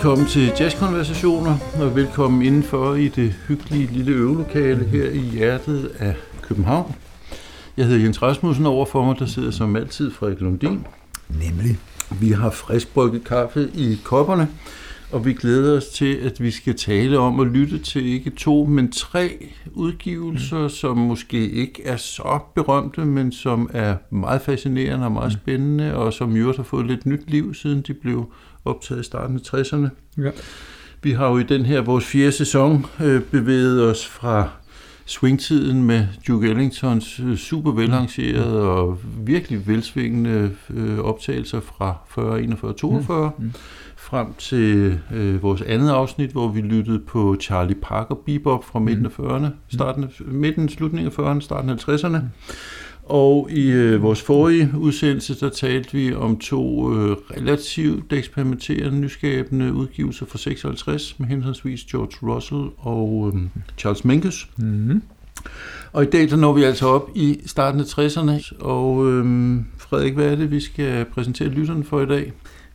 Velkommen til Jazzkonversationer, og velkommen indenfor i det hyggelige lille øvelokale her i hjertet af København. Jeg hedder Jens Rasmussen, overfor mig der sidder som altid Frederik Lundin. Nemlig. Vi har friskbrygget kaffe i kopperne, og vi glæder os til, at vi skal tale om at lytte til ikke to, men tre udgivelser, mm. som måske ikke er så berømte, men som er meget fascinerende og meget mm. spændende, og som jo har fået lidt nyt liv, siden de blev optaget i starten af 60'erne. Ja. Vi har jo i den her, vores fjerde sæson, øh, bevæget os fra swingtiden med Duke Ellingtons øh, super velarrangerede og virkelig velsvingende øh, optagelser fra 40, 41, 42, mm. Mm. frem til øh, vores andet afsnit, hvor vi lyttede på Charlie Parker bebop fra midten af 40'erne, starten af, midten, slutningen af 40'erne, starten af 50'erne. Og i øh, vores forrige udsendelse, der talte vi om to øh, relativt eksperimenterende, nyskabende udgivelser fra 56 med henholdsvis George Russell og øh, Charles Mingus. Mm-hmm. Og i dag der når vi altså op i starten af 60'erne, og øh, Frederik, hvad er det, vi skal præsentere lytterne for i dag?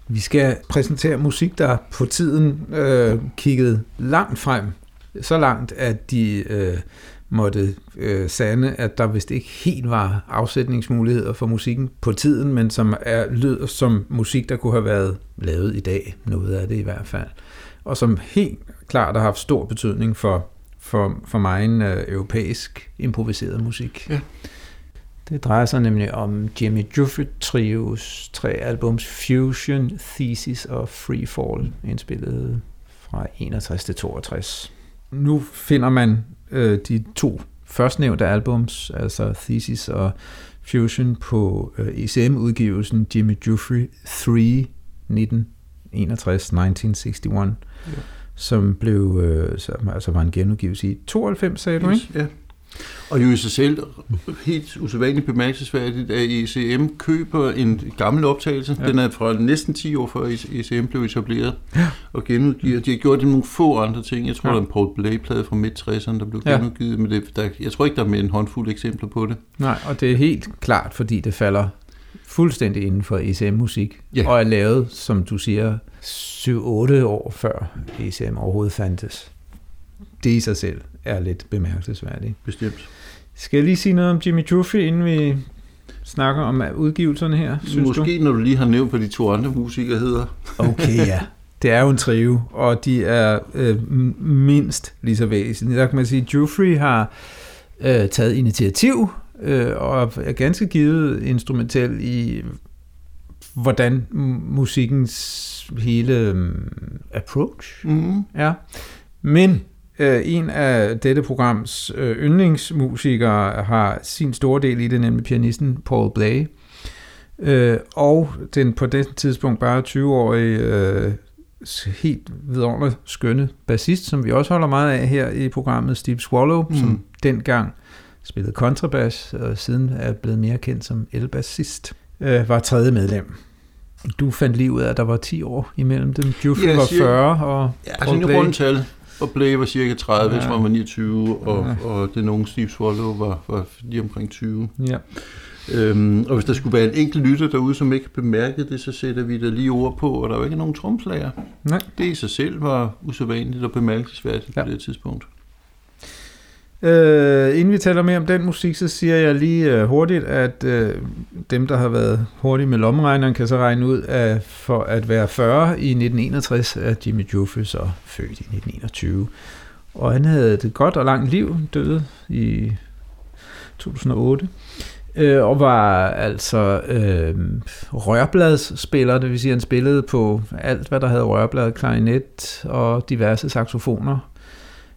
Vi skal præsentere musik, der på tiden øh, kiggede langt frem. Så langt, at de øh, måtte øh, sande, at der vist ikke helt var afsætningsmuligheder for musikken på tiden, men som er lød som musik, der kunne have været lavet i dag, noget af det i hvert fald, og som helt klart har haft stor betydning for, for, for mig en øh, europæisk improviseret musik. Ja. Det drejer sig nemlig om Jimmy Jufrey Trios tre albums Fusion, Thesis og Free Fall, indspillet fra 61 til 62. Nu finder man øh, de to førstnævnte albums, altså Thesis og Fusion, på øh, ECM-udgivelsen Jimmy Jufrey 3 1961, 1961, ja. som blev, øh, som, altså var en genudgivelse i 92, sagde du, ikke? Ja. Og jo i sig selv helt usædvanligt bemærkelsesværdigt, at ECM køber en gammel optagelse. Ja. Den er fra næsten 10 år før ECM blev etableret Ja. og genudgiver. De har gjort det nogle få andre ting. Jeg tror, Ja. der er en Paul Blay-plade fra midt-60'erne, der blev Ja. genudgivet. Men det, der, jeg tror ikke, der er mere en håndfuld eksempler på det. Nej, og det er helt klart, fordi det falder fuldstændig inden for ECM-musik, Ja. og er lavet, som du siger, 7-8 år før ECM overhovedet fandtes. Det i sig selv er lidt bemærkelsesværdigt. Bestemt. Skal jeg lige sige noget om Jimmy Jufrey, inden vi snakker om udgivelserne her, synes Måske når du lige har nævnt, hvad de to andre musikere hedder. du? Okay, ja. Det er jo en trio, og de er øh, mindst lige så væsentlige. Der kan man sige, at Jufrey har øh, taget initiativ øh, og er ganske givet instrumentel i, hvordan musikkens hele um, approach Mm. er. Men øh, en af dette programs øh, yndlingsmusikere har sin store del i det, nemlig pianisten Paul Blay. Øh, og den på det tidspunkt bare 20-årige øh, helt vidunderligt skønne bassist, som vi også holder meget af her i programmet, Steve Swallow, mm. Som dengang spillede kontrabas, og siden er blevet mere kendt som elbassist, øh, var tredje medlem. Du fandt lige ud af, at der var 10 år imellem dem. Jufrey Ja, var cirka. 40, og Ja, altså en rundtal. Og Blay var cirka 30, Ja. som var 29, og, Ja. og den unge Steve Swallow var, var lige omkring 20. Ja. Øhm, og hvis der skulle være en enkelt lytter derude, som ikke har bemærket det, så sætter vi der lige ord på, og der er jo ikke nogen tromslager. Nej. Det i sig selv var usædvanligt og bemærkelsesværdigt ja. på det tidspunkt. Øh, inden vi taler mere om den musik, så siger jeg lige øh, hurtigt, at øh, dem, der har været hurtige med lommeregneren, kan så regne ud, at for at være 40 i 1961, er Jimmy Joffe så født i 1921. Og han havde et godt og langt liv, døde i 2008, øh, og var altså øh, rørbladsspiller, det vil sige, han spillede på alt, hvad der havde rørblad, klarinet og diverse saxofoner.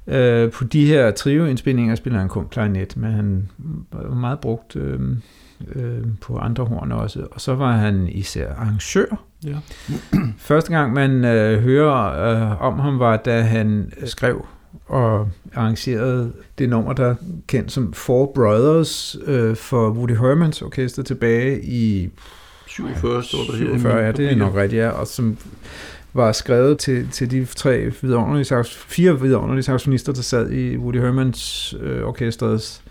Øh, på de her trio-indspilninger spiller han kun klarinet, men han var meget brugt øh, øh, på andre horn også. Og så var han især arrangør. Ja. Første gang man øh, hører øh, om ham var, da han skrev og arrangerede det nummer, der er kendt som Four Brothers øh, for Woody Hermans orkester tilbage i 47 står der her. i 47, mine ja, det er nok rigtigt, ja, og som var skrevet til, til de tre vidunderlige, fire vidunderlige saxofonister, der sad i Woody Hermans øh, orkestrets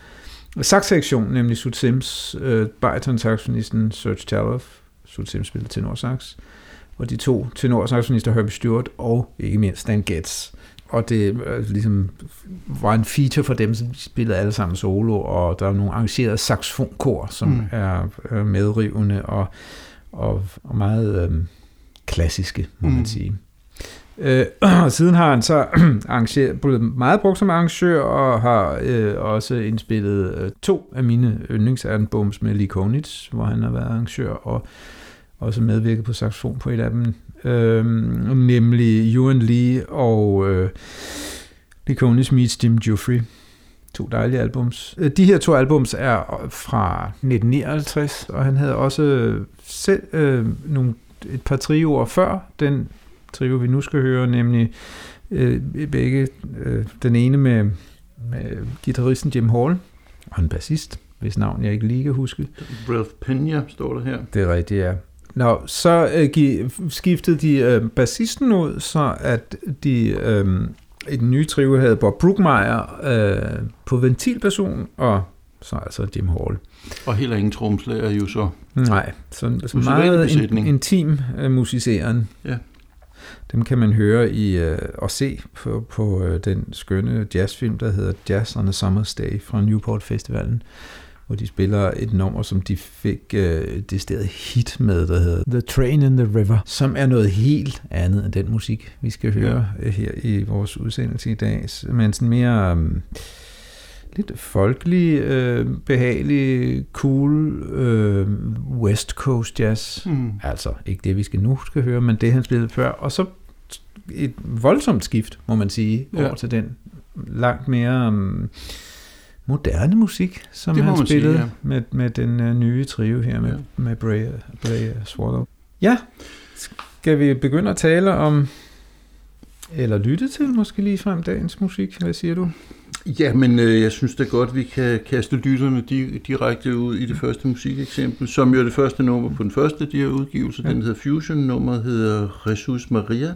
saxsektion, nemlig Sud Sims, øh, bariton-saxofonisten Serge Taloff, Sud Sims spillede tenor sax, og de to tenorsaxofonister Herbie Stewart og ikke mindst Stan Getz. Og det øh, ligesom var en feature for dem, som spillede alle sammen solo, og der er nogle arrangerede saxofonkor, som mm. er øh, medrivende og, og, og meget øh, klassiske, må mm. man sige. Øh, og siden har han så arrangeret, blevet meget brugt som arrangør, og har øh, også indspillet øh, to af mine yndlingsalbums med Lee Konitz, hvor han har været arrangør, og også medvirket på saxofon på et af dem, øh, nemlig Ewan Lee og øh, Lee Konitz meets Jim Jeffrey. To dejlige albums. Øh, de her to albums er fra 1959, og han havde også selv øh, nogle, et par trioer før den trio, vi nu skal høre, nemlig øh, begge, øh, den ene med, med gitarristen Jim Hall, og en bassist, hvis navn jeg ikke lige kan huske. Ralph Pena står der her. Det er rigtigt, ja. Nå, så øh, gi, skiftede de øh, bassisten ud, så at de øh, i den nye trio havde Bob Brookmeyer øh, på ventilperson, og så altså Jim Hall. Og heller ingen tromslager jo så. Nej, så, så meget in, intim uh, musiceren. Ja. Dem kan man høre i uh, og se på, på uh, den skønne jazzfilm, der hedder Jazz on a Summer's Day fra Newport Festivalen, hvor de spiller et nummer, som de fik uh, det sted hit med, der hedder The Train in the River, som er noget helt andet end den musik, vi skal høre ja. her i vores udsendelse i dag, men sådan mere... Um, lidt folkelig, øh, behagelig, cool øh, West Coast jazz. Mm. Altså ikke det, vi skal nu skal høre, men det, han spillede før. Og så et voldsomt skift, må man sige, ja. over til den langt mere um, moderne musik, som det han spillede sige, ja. med, med den uh, nye trio her med, ja. med Bray, Bray Swallow. Ja, skal vi begynde at tale om, eller lytte til måske lige frem dagens musik? Hvad siger du? Ja, men øh, jeg synes det er godt, at vi kan kaste lytterne di- direkte ud i det første musikeksempel, som jo er det første nummer på den første de her udgivelser. Ja. Den hedder Fusion, nummeret hedder Jesus Maria,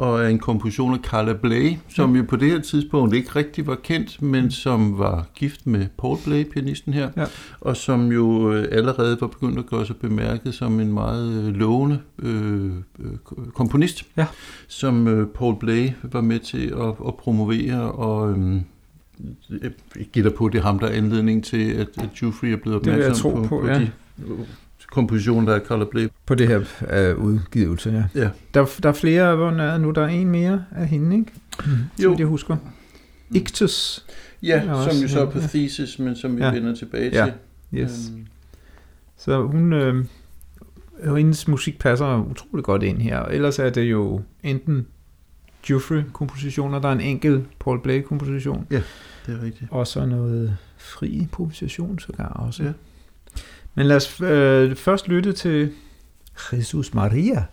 og er en komposition af Carla Bley, som jo på det her tidspunkt ikke rigtig var kendt, men som var gift med Paul Bley, pianisten her, ja. og som jo øh, allerede var begyndt at gøre sig bemærket som en meget øh, lovende øh, øh, komponist, ja. som øh, Paul Bley var med til at, at promovere og... Øh, jeg gætter på, at det er ham, der er anledning til, at, at Jufrey er blevet opmærksom på, på, på ja. de kompositioner, der er Carla Bley. På det her uh, udgivelse, ja. ja. Der, der er flere, hvor er nu der er en mere af hende, ikke? Mm. Jo. Som jeg husker. Ictus. Ja, også, som jo så er på ja. Thesis, men som vi ja. vender tilbage ja. til. Yes. Um. Så hun, øh, hendes musik passer utrolig godt ind her. Ellers er det jo enten Jeffrey-kompositioner, der er en enkelt Paul Blake-komposition. Ja, det er rigtigt. Og så noget fri improvisation sågar også. Ja. Men lad os øh, først lytte til Jesus Maria.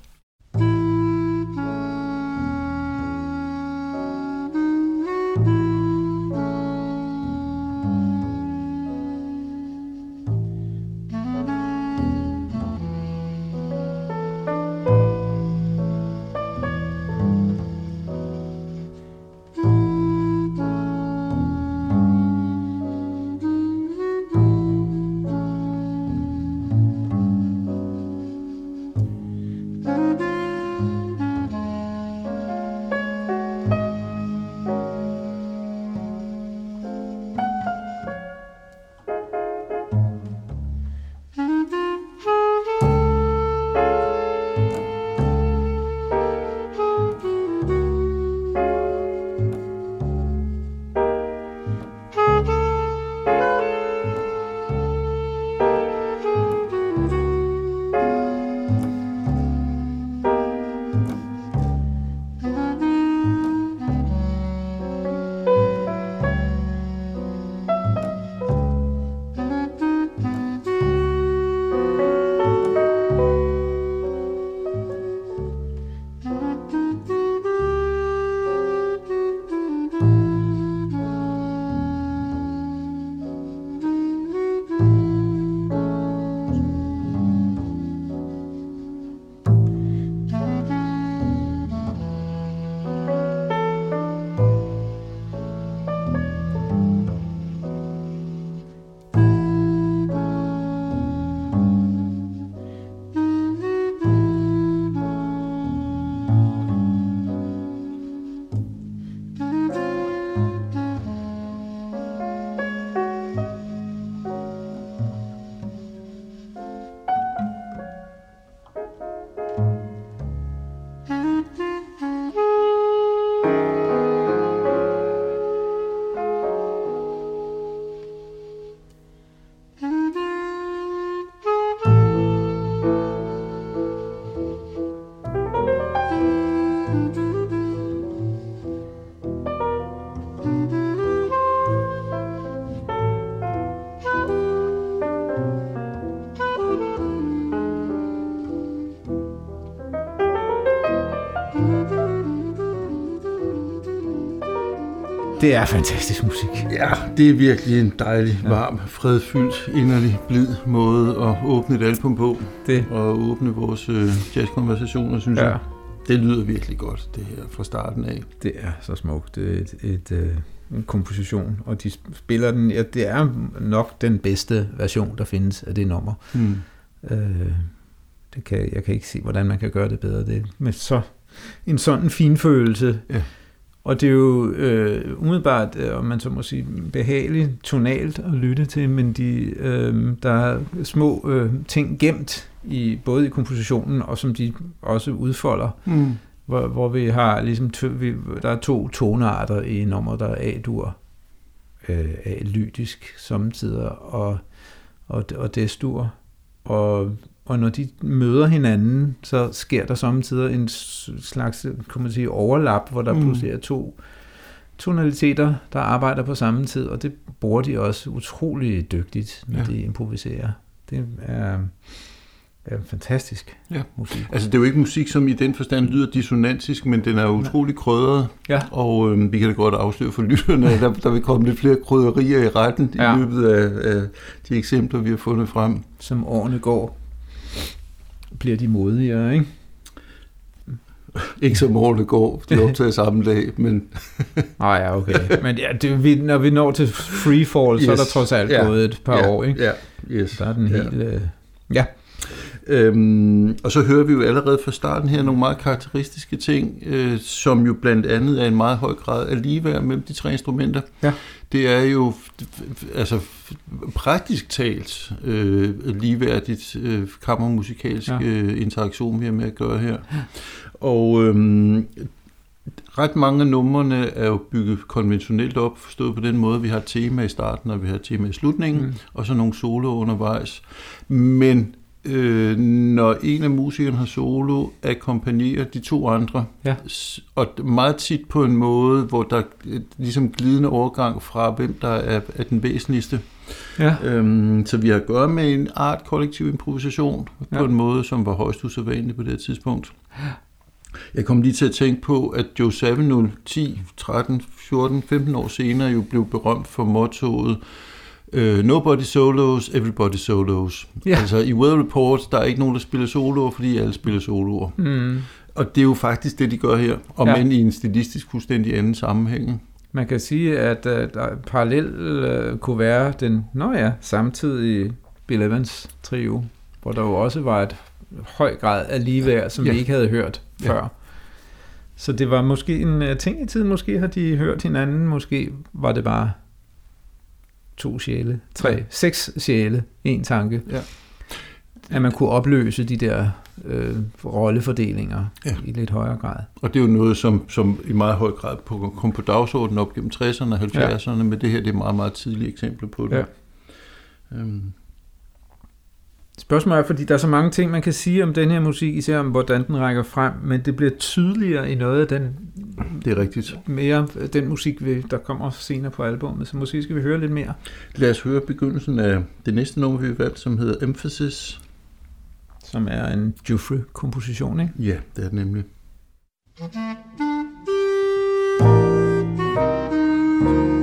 Det er fantastisk musik. Ja, det er virkelig en dejlig, varm, fredfyldt, inderlig, blid måde at åbne et album på. Det. Og åbne vores øh, jazzkonversationer, synes Ja. jeg. Det lyder virkelig godt, det her, fra starten af. Det er så smukt. Det er et, et, øh, en komposition, og de spiller den. Ja, det er nok den bedste version, der findes af det nummer. Hmm. Øh, det kan, jeg kan ikke se, hvordan man kan gøre det bedre. Det med så en sådan fin følelse. Ja. Og det er jo øh, umiddelbart, øh, om man så må sige, behageligt, tonalt at lytte til, men de, øh, der er små øh, ting gemt, i både i kompositionen, og som de også udfolder, Hmm. hvor, hvor vi har ligesom, to, vi, der er to tonearter i nummeret, der er A-dur, øh, A-lydisk samtidig, og, og, og D-dur, og, og når de møder hinanden, så sker der samtidig en slags, kan man sige, overlap, hvor der Mm. pludselig er to tonaliteter, der arbejder på samme tid, og det bruger de også utrolig dygtigt, når Ja. de improviserer. Det er, er fantastisk Ja. musik. Altså, det er jo ikke musik, som i den forstand lyder dissonantisk, men den er jo utrolig krydret. Ja. Og øh, vi kan da godt afsløre for lytterne, at der, der vil komme lidt flere krydderier i retten. Ja. i løbet af, af de eksempler, vi har fundet frem. som årene går, bliver de modigere, ikke? Ikke som årene går, de er optaget samme dag, men Nej, ja, okay. Men ja, det, vi, når vi når til freefall, yes. så er der trods alt Ja. gået et par ja, år, ikke? Ja, yes. Der er den Ja. helt... Øh, ja. Øhm, og så hører vi jo allerede fra starten her nogle meget karakteristiske ting, øh, som jo blandt andet er en meget høj grad af ligeværd mellem de tre instrumenter. Ja. Det er jo altså praktisk talt øh, ligeværdigt øh, kammermusikalsk Ja. øh, interaktion, vi har med at gøre her. Og øhm, ret mange af numrene er jo bygget konventionelt op, forstået på den måde, vi har et tema i starten, og vi har et tema i slutningen, mm. og så nogle solo undervejs. Men øh, når en af musikerne har solo, akkompagnerer de to andre, Ja. Og meget tit på en måde, hvor der er ligesom glidende overgang fra, hvem der er, er den væsentligste. Ja. Øhm, så vi har at gøre med en art kollektiv improvisation Ja. på en måde, som var højst usædvanlig på det her tidspunkt. Jeg kom lige til at tænke på, at Joe Savino 10, 13, 14, 15 år senere jo blev berømt for mottoet uh, Nobody solos, everybody solos. Ja. Altså i Weather Report, der er ikke nogen, der spiller soloer, fordi alle spiller soloer. Mm. Og det er jo faktisk det, de gør her, og Ja. men i en stilistisk fuldstændig anden sammenhæng. Man kan sige, at uh, der parallel uh, kunne være den, nå ja, samtidige Bill Evans trio, hvor der jo også var et høj grad af ligeværd, som Ja. vi ikke havde hørt Ja. før. Så det var måske en uh, ting i tiden, måske har de hørt hinanden, måske var det bare to sjæle, tre, Ja. seks sjæle, en tanke. Ja. At man kunne opløse de der øh, rollefordelinger Ja. i lidt højere grad. Og det er jo noget, som, som i meget høj grad på, kom på dagsordenen op gennem 60'erne og 70'erne, ja. men det her det er meget, meget tidlige eksempler på det. Ja. Øhm, Spørgsmålet er, fordi der er så mange ting, man kan sige om den her musik, især om hvordan den rækker frem, men det bliver tydeligere i noget af den... Det er rigtigt. Mere den musik, der kommer senere på albumet, så måske skal vi høre lidt mere. Lad os høre begyndelsen af det næste nummer, vi valgte, som hedder Emphasis. Som er en Jufre-komposition, ikke? Ja, det er det nemlig. thank you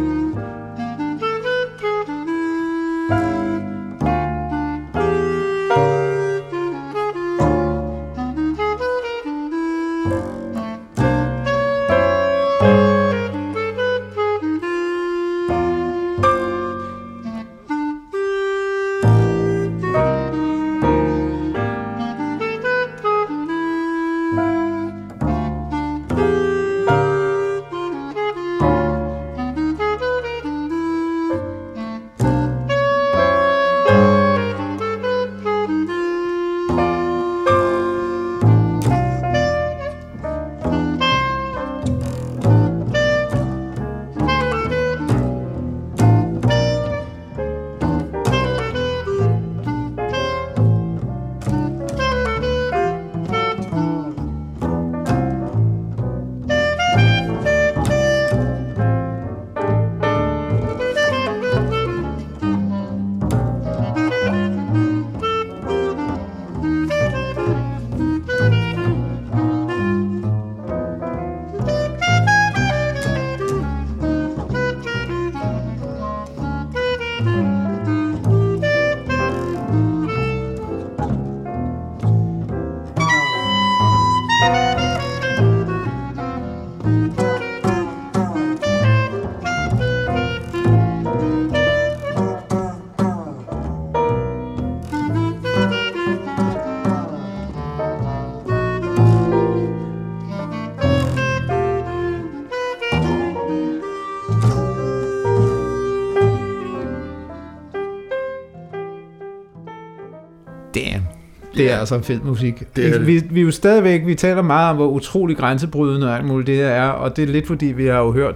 er altså fed musik. Det er. Vi, vi er jo stadigvæk, vi taler meget om, hvor utrolig grænsebrydende og alt muligt det her er, og det er lidt fordi, vi har jo hørt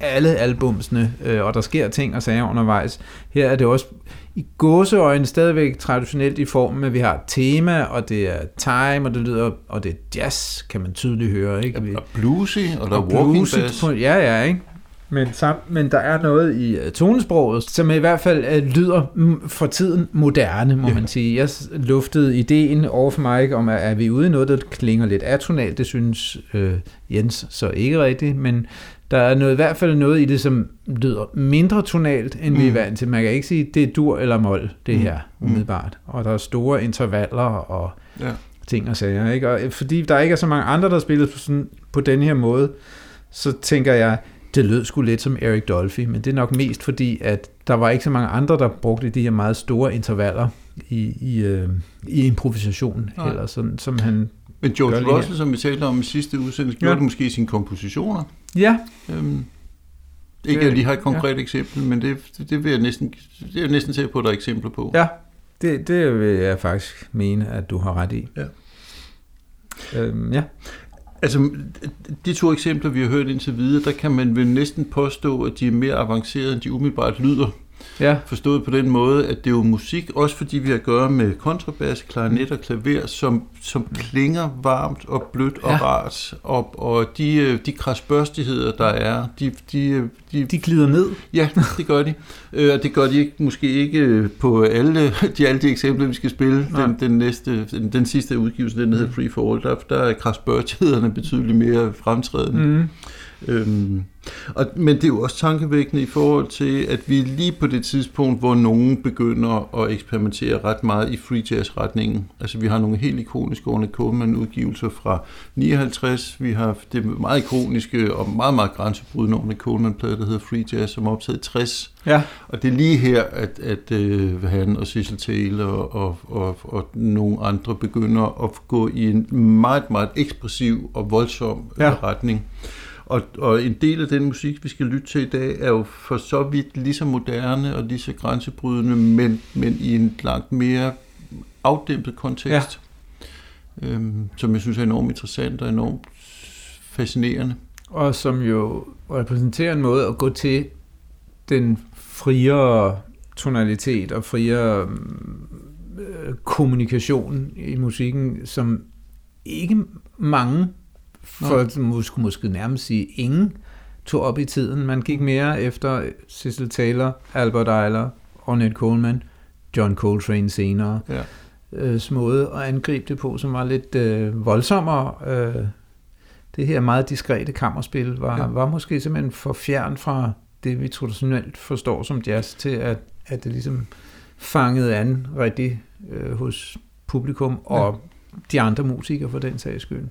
alle albumsene, øh, og der sker ting og sager undervejs. Her er det også i gåseøjne stadigvæk traditionelt i form, at vi har et tema, og det er time, og det lyder, og det er jazz, kan man tydeligt høre. Ikke? Og bluesy, og der er walking bass. På, ja, ja, ikke? Men, sam, men der er noget i uh, tonesproget, som i hvert fald uh, lyder for tiden moderne, må Ja. man sige. Jeg luftede ideen over for mig om, at er vi ude i noget, der klinger lidt atonalt. Det synes uh, Jens så ikke rigtigt, men der er noget, i hvert fald noget i det, som lyder mindre tonalt, end mm. vi er Mm. vant til. Man kan ikke sige, det er dur eller mol, det Mm. her, Mm. umiddelbart. Og der er store intervaller og Ja. ting og sager. Ikke? Og øh, fordi der ikke er så mange andre, der spiller på, sådan, på den her måde, så tænker jeg, det lød sgu lidt som Eric Dolphy, men det er nok mest fordi, at der var ikke så mange andre, der brugte de her meget store intervaller i, i, øh, i improvisation, Nej. eller sådan, som han... Men George Russell, som vi talte om i sidste udsendelse, gjorde Ja. det måske i sine kompositioner. Ja, Øhm, ikke at jeg lige har et konkret ja. eksempel, men det, det, det vil jeg næsten, det er jeg næsten sikker på, at der er eksempler på. ja det, det vil jeg faktisk mene, at du har ret i. Ja. Øhm, ja. Altså, de to eksempler, vi har hørt indtil videre, der kan man vel næsten påstå, at de er mere avancerede, end de umiddelbart lyder ja, Forstået på den måde, at det er jo musik, også fordi vi har at gøre med kontrabas, klarinet og klaver, som, som klinger varmt og blødt og Ja. rart. Og, og de, øh, de krasbørstigheder, der er, de, de, øh, de, de glider ned. Ja, det gør de. Øh, Og det gør de ikke, måske ikke på alle de, alle de eksempler, vi skal spille. Nej. Den, den, næste, den, den sidste udgivelse, den der hedder Free for All, der, der er krasbørtighederne betydeligt mere fremtrædende. Mm. Øhm, og, men det er jo også tankevækkende i forhold til, at vi er lige på det tidspunkt, hvor nogen begynder at eksperimentere ret meget i free jazz-retningen. Altså vi har nogle helt ikoniske Ornette Coleman-udgivelser fra 59. Vi har det meget ikoniske og meget, meget grænsebrydende Ornette Coleman-plade, der hedder Free Jazz, som er optaget i 60. Ja, Og det er lige her, at, at øh, han og Cecil Taylor og, og, og nogle andre begynder at gå i en meget, meget ekspressiv og voldsom Ja. ja. retning. Og, og en del af den musik, vi skal lytte til i dag, er jo for så vidt lige så moderne og lige så grænsebrydende, men, men i en langt mere afdæmpet kontekst, ja. øhm, som jeg synes er enormt interessant og enormt fascinerende. og som jo repræsenterer en måde at gå til den friere tonalitet og friere øh, kommunikation i musikken, som ikke mange, for måske, måske nærmest sige ingen, tog op i tiden. Man gik mere efter Cecil Taylor, Albert Eiler, Ornette Coleman, John Coltrane senere Ja. øh, måde at angribe det på, som var lidt øh, voldsommere. Øh, det her meget diskrete kammerspil var, Ja. ja. var måske simpelthen for fjern fra det, vi traditionelt forstår som jazz, til at, at det ligesom fangede an rigtigt øh, hos publikum og de andre musikere for den sags skyld.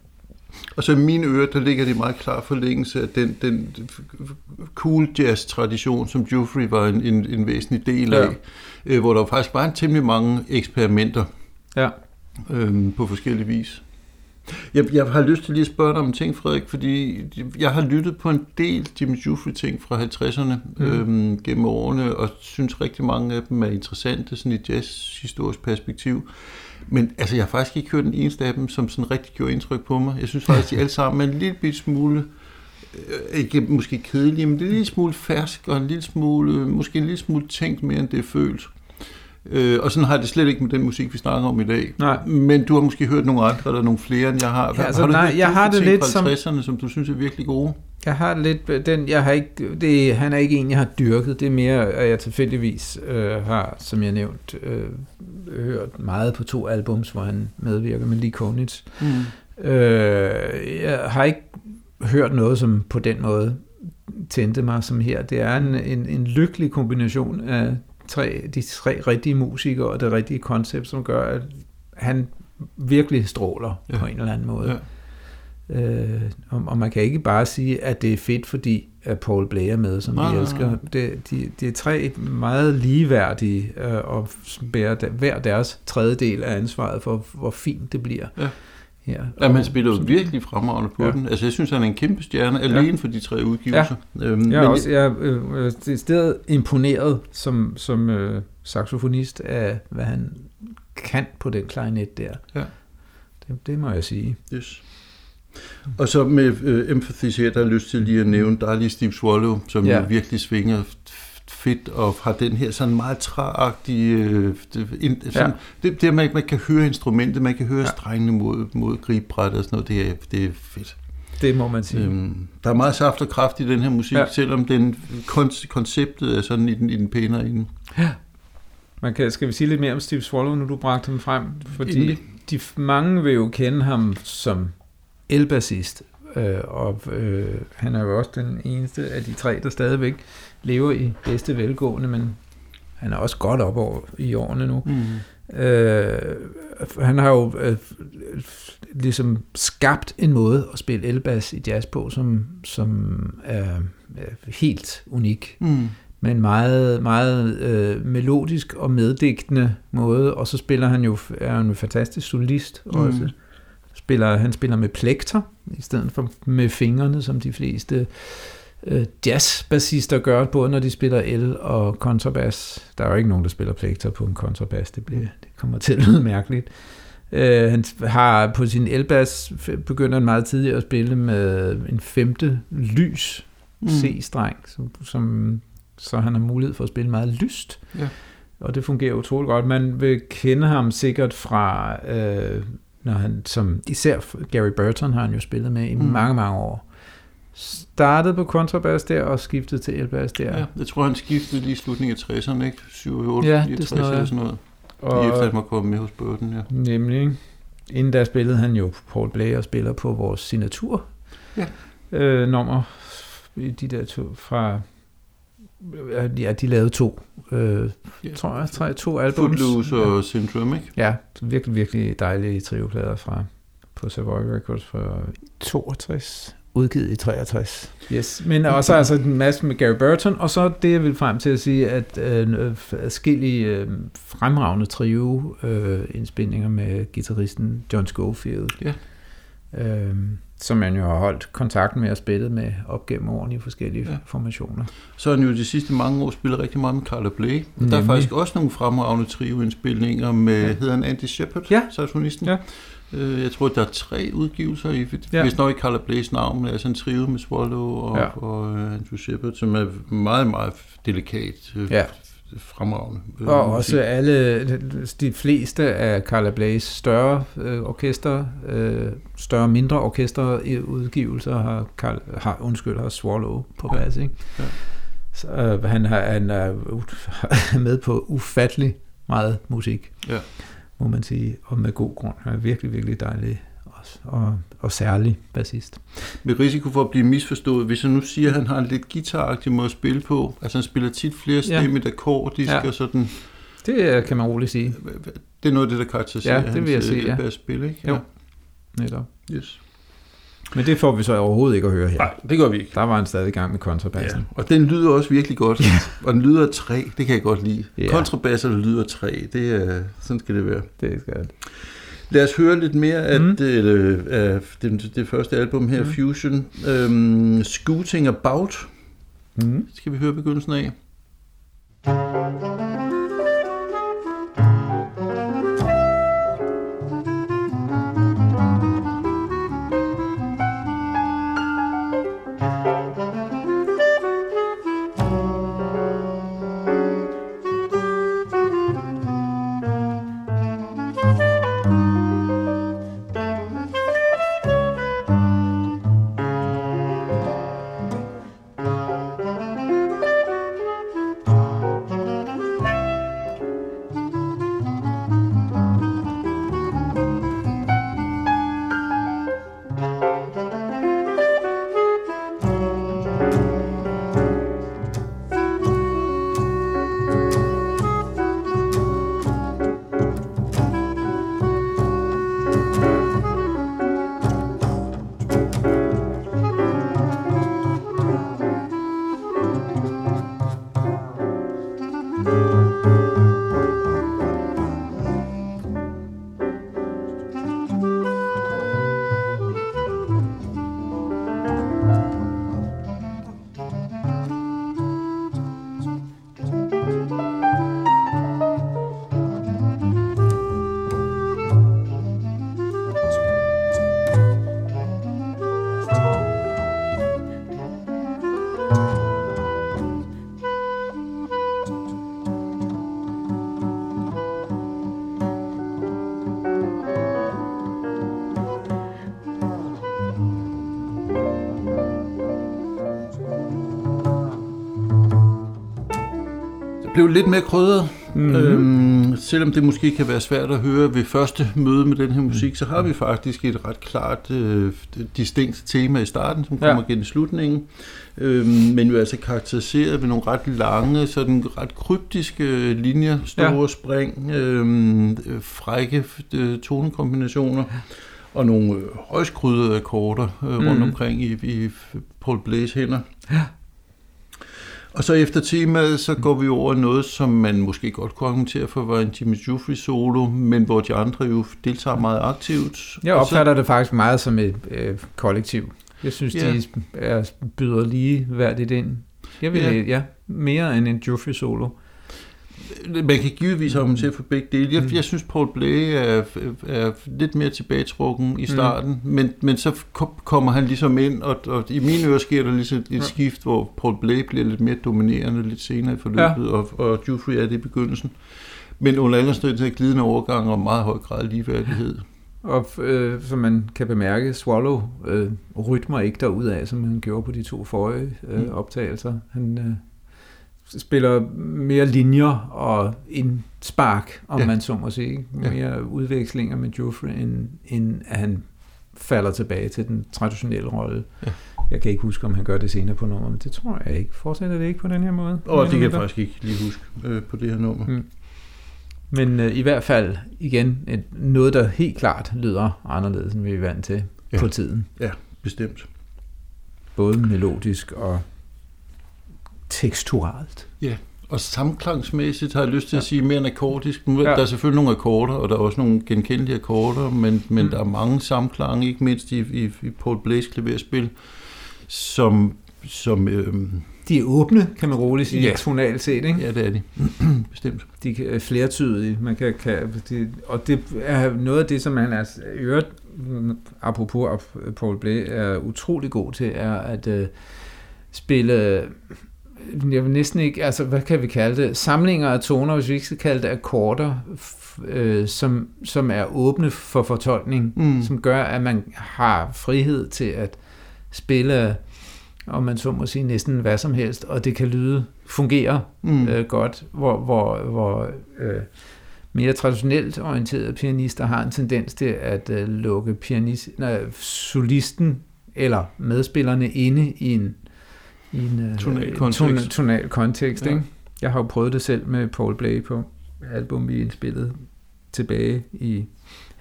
Og så i mine ører, der ligger det i meget klar forlængelse af den, den cool jazz-tradition, som Jeffrey var en, en, en væsentlig del af, Ja. øh, hvor der faktisk var en temmelig mange eksperimenter Ja. øh, på forskellige vis. Jeg, jeg har lyst til lige at spørge dig om en ting, Frederik, fordi jeg har lyttet på en del Jimmy Jeffrey-ting fra 50'erne Mm. mm. øh, gennem årene, og synes rigtig mange af dem er interessante sådan i jazz-historisk perspektiv. Men altså, jeg har faktisk ikke hørt den eneste af dem, som sådan rigtig gjorde indtryk på mig. Jeg synes faktisk, de alle sammen er en lille bitte smule, øh, ikke måske kedelige, men det er en lille smule fersk, og en lille smule, måske en lille smule tænkt mere, end det er følt. Øh, og sådan har jeg det slet ikke med den musik, vi snakker om i dag. Nej. Men du har måske hørt nogle andre, eller nogle flere, end jeg har. Ja, altså, har du nej, jeg har det lidt fra som- 50'erne, som du synes er virkelig gode? Jeg har lidt den, jeg har ikke, det, han er ikke en, jeg har dyrket. Det er mere, at jeg tilfældigvis øh, har, som jeg nævnt, øh, hørt meget på to albums, hvor han medvirker med Lee Konitz. Mm. Øh, jeg har ikke hørt noget, som på den måde tændte mig som her. Det er en, en, en lykkelig kombination af tre, de tre rigtige musikere og det rigtige koncept, som gør, at han virkelig stråler Ja. på en eller anden måde. Ja. Øh, og, og man kan ikke bare sige, at det er fedt, fordi at Paul Blay er med, som Nej, vi nej, elsker. nej. Det, de, de er tre meget ligeværdige, øh, og bærer der, hver deres tredjedel af ansvaret for, hvor fint det bliver. Ja. Her. Ja, man spiller jo virkelig fremragende på Ja. ja. den. Altså, jeg synes, han er en kæmpe stjerne, alene for de tre udgivelser. Ja. Øhm, Jeg er også jeg er, øh, øh, stedet imponeret som, som øh, saxofonist af, hvad han kan på den klarinet der. Ja. Det, det må jeg sige. Yes. Og så med øh, Empathy her, der har lyst til lige at nævne dejlig Steve Swallow, som Ja. ja. virkelig svinger fedt og har den her sådan meget træagtige... Øh, sådan, ja. det, det man, man kan høre instrumentet, man kan høre Ja. ja. strengene mod, mod gribebræt og sådan noget, det er, det er fedt. Det må man sige. Øhm, der er meget saft og kraft i den her musik, Ja. ja. selvom den kon- konceptet er sådan i den, i den pænere ende. Man kan, skal vi sige lidt mere om Steve Swallow, nu du bragte ham frem? Fordi Endelig. de mange vil jo kende ham som elbassist, øh, og øh, han er jo også den eneste af de tre, der stadigvæk lever i bedste velgående, men han er også godt op over i årene nu. Mm. Øh, han har jo øh, ligesom skabt en måde at spille elbas i jazz på, som, som er, er helt unik Mm. med en meget, meget øh, melodisk og meddigtende måde, og så spiller han jo, er han jo en fantastisk solist Mm. også. Spiller, han spiller med plekter, i stedet for med fingrene, som de fleste øh, jazzbassister gør, både når de spiller el og kontrabas. Der er jo ikke nogen, der spiller plekter på en kontrabas, det, bliver, det kommer til at lyde mærkeligt. Øh, han har på sin elbas begynder han meget tidligt at spille med en femte lys Mm. C-streng, som, som, så han har mulighed for at spille meget lyst. Ja. Og det fungerer utroligt godt. Man vil kende ham sikkert fra, øh, når han, som især Gary Burton har han jo spillet med i mm. Mange, mange år. Startede på kontrabas der og skiftede til elbas der. Ja, jeg tror, han skiftede lige i slutningen af 60'erne, ikke? 78, Ja, ja, det er 69 sådan noget. eller sådan noget. og, Lige efter han var kommet med hos Burton, ja. Nemlig. Inden da spillede han jo Paul Blay og spiller på vores signatur Ja. øh, nummer. i De der to fra... Ja, de lavede to, øh, Ja. tror jeg, tre, to albums. Footloose og Syndrome, ikke? Ja, virkelig, virkelig dejlige trioplader fra på Savoy Records fra 62, udgivet i 63. Yes, men også altså en masse med Gary Burton, og så det, jeg vil frem til at sige, at øh, forskellige øh, fremragende trio øh, indspilninger med gitarristen John Schofield. Ja. Øh, som man jo har holdt kontakt med og spillet med op gennem årene i forskellige ja. Formationer. Så har han jo de sidste mange år spillet rigtig meget med Carla Bley. Der er Nemlig. faktisk også nogle fremragende trioindspilninger med, Ja. hedder han Andy Shepard, Ja. saxofonisten. Ja. Øh, Jeg tror, der er tre udgivelser i, Ja. hvis nok i Carla Blays navn, men altså en trio med Swallow og, Ja. ja. og uh, Andrew Shepard, som er meget, meget delikat, øh, Ja. Fremragende. øh, Og musik. også alle, de fleste af Carla Blays større øh, orkester, øh, større mindre orkester i udgivelser har, Carl, har undskyld, har Swallow på bas, ikke? Ja. Så, øh, han, har, han er med på ufattelig meget musik, Ja. må man sige, og med god grund. Han er virkelig, virkelig dejlig og, og, og særlig bassist. Med risiko for at blive misforstået, hvis jeg nu siger, at han har en lidt guitaragtig måde at spille på, altså han spiller tit flere Ja. stemmigt akkordisk Ja. og sådan, Det øh, kan man roligt sige, det er noget af det, der karakteriserer Ja, det vil jeg hans sige, ja. øh, spil, ikke? Jo. netop. Ja. Yes. Men det får vi så overhovedet ikke at høre her. Nej, det gør vi ikke. Der var han stadig i gang med kontrabassen. Ja. Og den lyder også virkelig godt. og den lyder af træ, det kan jeg godt lide. Ja. Ja. Kontrabasser, der lyder af træ, det er, sådan skal det være. Det skal det. Lad os høre lidt mere af, mm. det, øh, af det, det første album her, mm. Fusion. Øhm, Scooting About, Mm. skal vi høre begyndelsen af. blev lidt mere krydret. Mm-hmm. Øhm, selvom det måske kan være svært at høre ved første møde med den her musik, så har vi faktisk et ret klart øh, distinkt tema i starten, som kommer ja. gennem slutningen. Øhm, men jo altså karakteriseret ved nogle ret lange, sådan ret kryptiske linjer, store ja. spring, øhm, frække øh, tonekombinationer. Og nogle øh, højskrydede akkorder øh, rundt mm. omkring i, i Paul Blaze hænder. Ja. Og så efter temaet, så går vi over noget, som man måske godt kunne argumentere for, var en Jimmy Jufrey solo, men hvor de andre jo deltager meget aktivt. Jeg opfatter så, det faktisk meget som et øh, kollektiv. Jeg synes, ja. de er, byder lige værdigt ind. Jeg vil, ja. ja, mere end en Jufrey solo man kan givetvis argumentere for begge dele. Jeg, mm. jeg synes, Paul Blay er, er lidt mere tilbagetrukken i mm. starten, mm. men, men så kommer han ligesom ind, og, og i mine ører sker der ligesom et ja. skift, hvor Paul Blay bliver lidt mere dominerende lidt senere i forløbet, ja. og, og Jeffrey er det i begyndelsen. Men under alle omstændigheder glidende overgang og meget høj grad ligeværdighed. Og øh, som man kan bemærke, Swallow øh, rytmer ikke af, som han gjorde på de to forrige øh, mm. optagelser. Han, øh, spiller mere linjer og indspark, om ja. man så må sige. Mere ja. udvekslinger med Joffrey, end, end at han falder tilbage til den traditionelle rolle. Ja. Jeg kan ikke huske, om han gør det senere på nummer, men det tror jeg ikke. Fortsætter det ikke på den her måde? Og det kan jeg faktisk ikke lige huske øh, på det her nummer. Mm. Men øh, i hvert fald, igen, et, noget, der helt klart lyder anderledes, end vi er vant til ja. på tiden. Ja, bestemt. Både melodisk og teksturalt. Ja, og samklangsmæssigt har jeg lyst til at sige mere end akkordisk. Ja. Der er selvfølgelig nogle akkorder, og der er også nogle genkendelige akkorder, men, men mm. der er mange samklange, ikke mindst i, i, i Paul Blaze klaverspil, som... som øhm, de er åbne, kan man roligt sige, ja. tonalt set, ikke? Ja, det er de. Bestemt. De er flertydige, man kan, kan de, og det er noget af det, som man er øvrigt, apropos Paul Blay, er utrolig god til, er at uh, spille jeg vil næsten ikke, altså hvad kan vi kalde det, samlinger af toner, hvis vi ikke skal kalde det akkorder, øh, som, som er åbne for fortolkning, mm. som gør, at man har frihed til at spille, om man så må sige, næsten hvad som helst, og det kan lyde, fungere mm. øh, godt, hvor, hvor, hvor øh, mere traditionelt orienterede pianister har en tendens til at øh, lukke pianist, nej, solisten eller medspillerne inde i en i en uh, tonal kontekst. tonal kontekst ja. ikke? Jeg har jo prøvet det selv med Paul Blay på album, vi indspillede tilbage i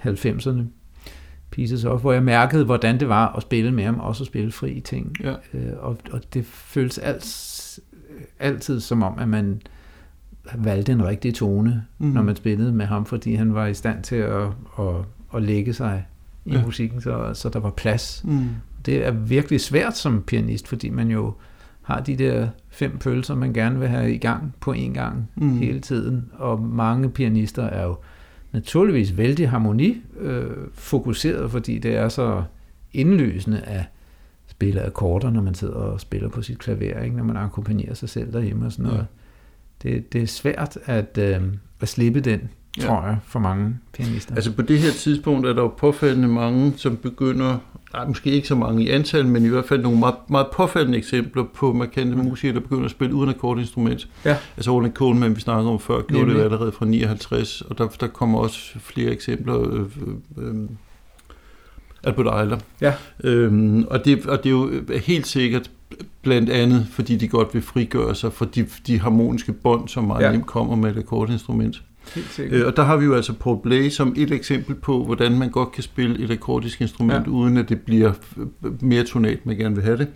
90'erne. Pieces of, hvor jeg mærkede, hvordan det var at spille med ham, også at spille fri ting. Ja. Øh, og, og det føles alt, altid som om, at man valgte en rigtig tone, mm. når man spillede med ham, fordi han var i stand til at, at, at lægge sig i ja. musikken, så, så der var plads. Mm. Det er virkelig svært som pianist, fordi man jo har de der fem pølser, man gerne vil have i gang på en gang mm. hele tiden. Og mange pianister er jo naturligvis vældig harmoni øh, fokuseret, fordi det er så indlysende at spille akkorder, når man sidder og spiller på sit klaver, ikke? når man akkompagnerer sig selv derhjemme og sådan noget. Ja. Det, det er svært at, øh, at slippe den, tror ja. jeg, for mange pianister. Altså på det her tidspunkt er der jo påfaldende mange, som begynder nej, måske ikke så mange i antal, men i hvert fald nogle meget, meget påfaldende eksempler på markante musikere, der begynder at spille uden akkordinstrument. Ja. Altså Orland Coleman, vi snakkede om før, gjorde Nemlig. det allerede fra 59, og der, der kommer også flere eksempler. Øh, øh, øh, Albert Eiler. Ja. Øhm, og, det, og det er jo helt sikkert blandt andet, fordi de godt vil frigøre sig fra de, de harmoniske bånd, som meget ja. nemt kommer med et akkordinstrument. Øh, og der har vi jo altså Paul Blay som et eksempel på, hvordan man godt kan spille et akkordisk instrument, ja. uden at det bliver mere tonalt, man gerne vil have det.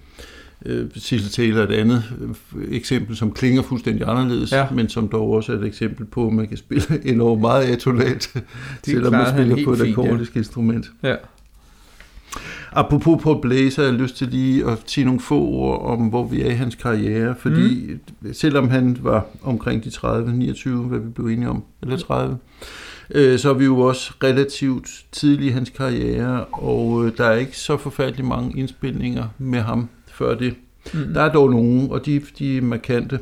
Øh, Cecil Taylor er et andet øh, eksempel, som klinger fuldstændig anderledes, ja. men som dog også er et eksempel på, at man kan spille enormt meget atonalt, selvom man spiller på et akordisk ja. instrument. Ja. Apropos Paul Blazer, jeg har lyst til lige at sige nogle få ord om, hvor vi er i hans karriere, fordi mm. selvom han var omkring de 30, 29, hvad vi blev enige om, eller 30, øh, så er vi jo også relativt tidlige i hans karriere, og øh, der er ikke så forfærdeligt mange indspilninger med ham før det. Mm. Der er dog nogen, og de, de er markante.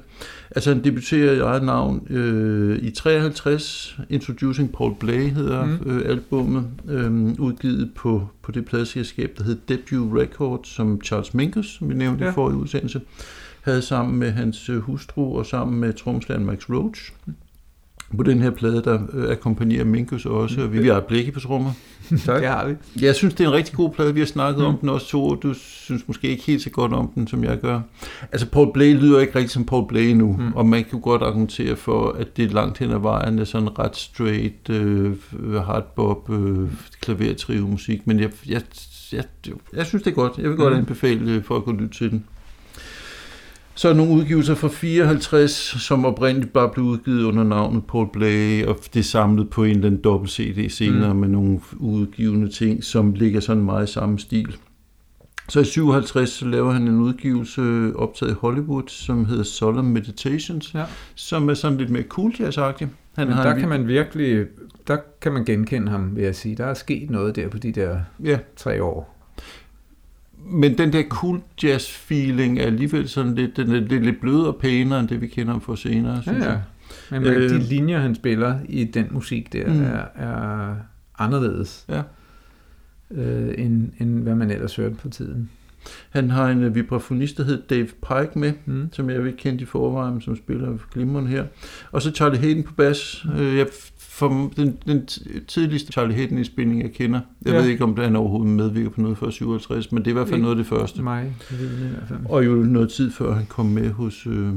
Altså han debuterer i eget navn øh, i 53, Introducing Paul Blay hedder mm. øh, albummet, øh, udgivet på, på det pladselskab, der hed Debut Records, som Charles Mingus, som vi nævnte ja. i forrige udsendelse, havde sammen med hans øh, hustru og sammen med tromslæren Max Roach. På den her plade, der øh, akkompagnerer Minkus også, og vi har blikke på trommer. tak. Det har vi. Jeg synes, det er en rigtig god plade. Vi har snakket mm. om den også to, og du synes måske ikke helt så godt om den, som jeg gør. Altså, Paul Blay lyder ikke rigtig som Paul Blay nu, mm. og man kan godt argumentere for, at det er langt hen ad vejen er sådan ret straight, øh, hardbop, øh, klavertrio musik, men jeg, jeg, jeg, jeg synes, det er godt. Jeg vil godt mm. anbefale øh, folk at lytte til den. Så er nogle udgivelser fra 54, som oprindeligt bare blev udgivet under navnet Paul Blay, og det er samlet på en eller anden dobbelt CD senere mm. med nogle udgivende ting, som ligger sådan meget i samme stil. Så i 57 så laver han en udgivelse optaget i Hollywood, som hedder Solemn Meditations, ja. som er sådan lidt mere cool jazz Han Men har der en... kan man virkelig, der kan man genkende ham, vil jeg sige. Der er sket noget der på de der ja. tre år men den der cool jazz feeling er alligevel sådan lidt, den er, lidt, lidt blødere og pænere end det, vi kender ham for senere, synes ja, ja. Men man, øh, de linjer, han spiller i den musik der, mm. er, er anderledes, ja. øh, end, end hvad man ellers hørte på tiden. Han har en vibrafonist, der hedder Dave Pike med, mm. som jeg vil kende i forvejen, som spiller glimmeren her. Og så Charlie Hayden på bas. Mm. Jeg for den, den tidligste Charlie Hayden-indspilning, jeg kender. Jeg ja. ved ikke, om han overhovedet medvirker på noget før 57, men det er i hvert fald ikke noget af det første. Mig, det i hvert fald. Og jo noget tid før han kom med hos øh,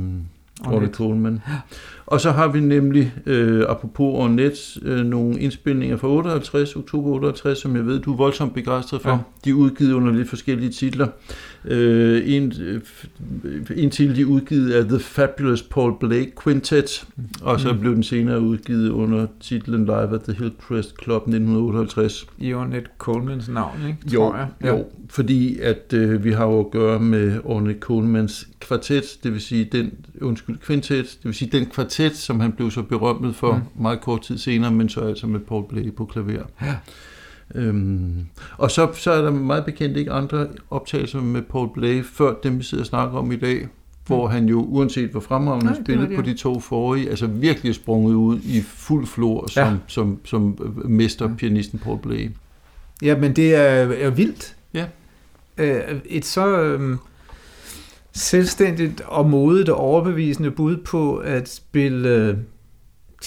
Ronnie Coleman. Ja. Og så har vi nemlig, øh, apropos Ornette, øh, nogle indspilninger fra 58, oktober 58, som jeg ved, du er voldsomt begejstret for. Ja. De er udgivet under lidt forskellige titler. Øh, en, øh, en til de udgivet af The Fabulous Paul Blake Quintet, og så mm. blev den senere udgivet under titlen Live at the Hillcrest Club 1958. I Ornette Colemans navn, ikke? Jo, tror jeg. Ja. jo fordi at øh, vi har jo at gøre med Ornette Colemans kvartet, det vil sige den, undskyld, kvintet, det vil sige den kvartet, som han blev så berømmet for mm. meget kort tid senere, men så altså med Paul Blake på klaver. Ja. Øhm, og så, så er der meget bekendt ikke andre optagelser med Paul Blay, før dem vi sidder og snakker om i dag, hvor mm. han jo, uanset hvor fremragende han spillede på de to forrige, altså virkelig sprunget ud i fuld flor som, ja. som, som, som mester pianisten Paul Blay. Ja, men det er, er vildt. Ja. Øh, et så øh, selvstændigt og modigt og overbevisende bud på at spille øh,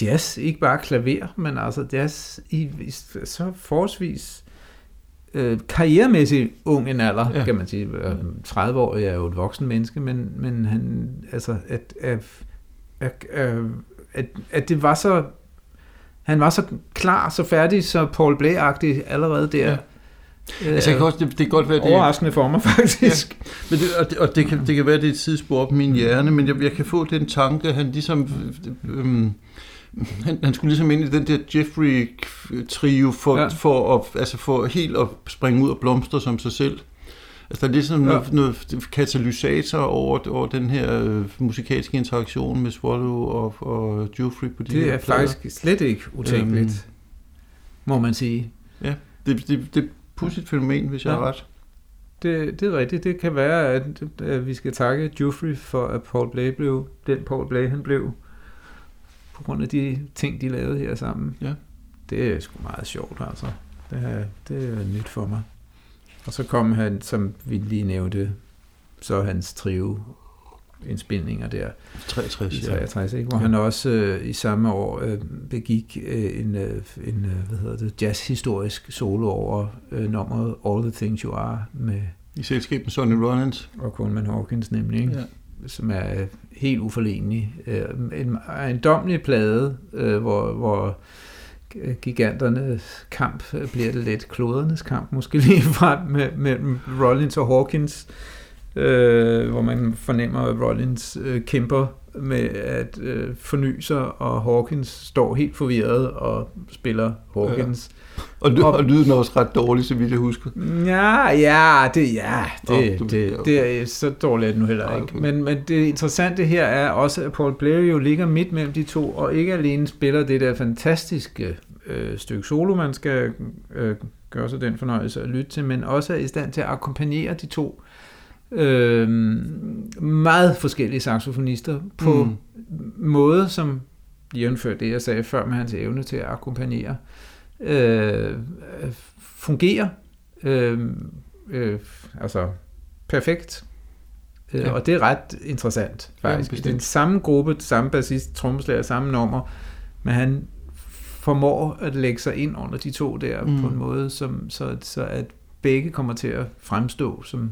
jazz, ikke bare klaver, men altså jazz i, i så forholdsvis øh, karrieremæssigt ung en alder, ja. kan man sige. 30 år er jo et voksen menneske, men, men han, altså, at, at, at, at, at det var så, han var så klar, så færdig, så Paul Blay-agtig allerede der. Ja. Øh, altså, det kan, også, det, det kan godt være, det overraskende for mig, faktisk. Ja. Men det, og det, og det, kan, det kan være, det er et tidsspor på min hjerne, men jeg, jeg kan få den tanke, han ligesom... Øh, han, han skulle ligesom ind i den der Jeffrey-trio for, ja. for, at, altså for helt at springe ud og blomstre som sig selv. Altså der er ligesom ja. noget, noget katalysator over, over den her øh, musikalske interaktion med Swallow og, og Jeffrey på de Det er plader. faktisk slet ikke utænkeligt, øhm, må man sige. Ja, det, det, det er et pudsigt fænomen, hvis jeg ja. har ret. Det, det er rigtigt. Det kan være, at, at vi skal takke Jeffrey for, at Paul Blay blev den Paul Blay, han blev på grund af de ting, de lavede her sammen. Ja. Det er sgu meget sjovt, altså. Det er, det er nyt for mig. Og så kom han, som vi lige nævnte, så hans trio indspilninger der. 63, i 63 ja. ikke? hvor ja. han også øh, i samme år øh, begik øh, en, øh, en øh, hvad hedder det, jazzhistorisk solo over øh, nummeret All the Things You Are med i selskab med Sonny Rollins og Coleman Hawkins nemlig, ikke? Ja som er helt uforlignelig. Øh, en ejendomlig plade, øh, hvor, hvor giganternes kamp øh, bliver det lidt klodernes kamp, måske lige frem med, Rollins og Hawkins, øh, hvor man fornemmer, at Rollins øh, kæmper med at øh, forny sig, og Hawkins står helt forvirret og spiller Hawkins. Ja. Og, ly- og lyden er også ret dårlig, så vidt jeg husker. Ja, ja, det, ja, det, oh, det, det er så dårligt nu heller ikke. Okay. Men, men det interessante her er også, at Paul Blair jo ligger midt mellem de to, og ikke alene spiller det der fantastiske øh, stykke solo, man skal øh, gøre sig den fornøjelse at lytte til, men også er i stand til at akkompagnere de to øh, meget forskellige saxofonister på mm. måde, som jævnfør det, jeg sagde før med hans evne til at akkompagnere øh, fungerer øh, øh, altså perfekt Øh, Ja. Og det er ret interessant, faktisk. Ja, den samme gruppe, samme bassist, trommeslager, samme nummer, men han formår at lægge sig ind under de to der mm. på en måde, som, så, så at begge kommer til at fremstå som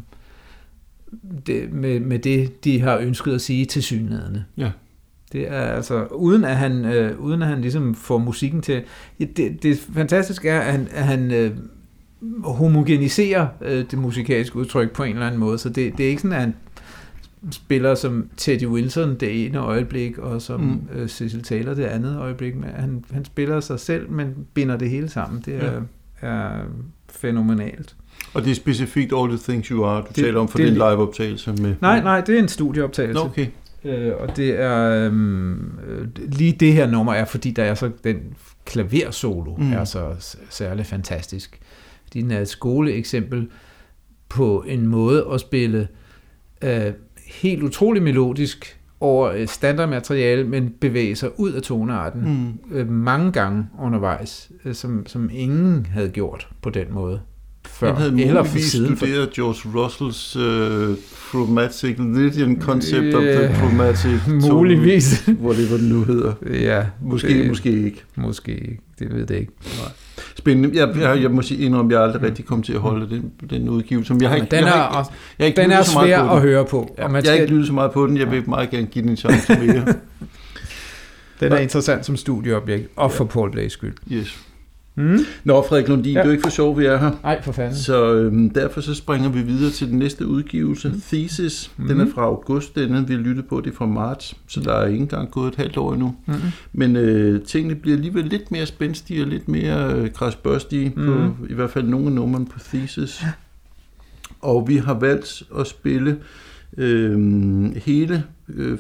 det, med, med det, de har ønsket at sige til synlædende. Ja. Det er altså, uden at han, øh, uden at han ligesom får musikken til, det, det fantastiske er, at han, at han øh, homogeniserer øh, det musikalske udtryk på en eller anden måde, så det, det er ikke sådan, at han spiller som Teddy Wilson det ene øjeblik, og som mm. øh, Cecil Taylor det andet øjeblik. Men han, han spiller sig selv, men binder det hele sammen. Det er, ja. er fænomenalt. Og det er specifikt All the Things You Are, du Det- taler om for det- den liveoptagelse med... Nej, nej, det er en studieoptagelse. Nå, okay. Øh, og det er øhm, øh, lige det her nummer er, fordi der er så den klaversolo Mm. er så særlig fantastisk. Fordi den er et skoleeksempel på en måde at spille øh, helt utrolig melodisk over et standardmateriale, men bevæge sig ud af tonearten Mm. øh, mange gange undervejs, øh, som, som ingen havde gjort på den måde før. Han havde eller for siden for studeret George Russells uh, chromatic Lydian concept of the Øh, chromatic Muligvis. tone, whatever den nu hedder. ja, Måske, det, måske ikke. Måske ikke. Det ved jeg ikke. Spændende. Jeg, jeg, jeg må sige indrømme, jeg aldrig rigtig kom til at holde den, den udgivelse. Jeg har ikke, den jeg er, har ikke, jeg har ikke den er lyttet så meget svær at høre på. Ja, og man jeg har ikke lyttet så meget på den. Jeg vil meget gerne give den en chance mere. den er interessant som studieobjekt, og for Paul Blays skyld. Yes. Mm? Nå, Frederik Lundin, ja. Ja. det er jo ikke for sjov, vi er her. Ej, for fanden. Så øhm, derfor så springer vi videre til den næste udgivelse, Mm. Thesis. Den er fra august, denne vi har lyttet på, det er fra marts, så der er ikke engang gået et halvt år endnu. Mm-hmm. Men øh, tingene bliver alligevel lidt mere spændstige og lidt mere øh, krasbørstige, mm. på, i hvert fald nogle af numrene på Thesis. Og vi har valgt at spille øh, hele øh,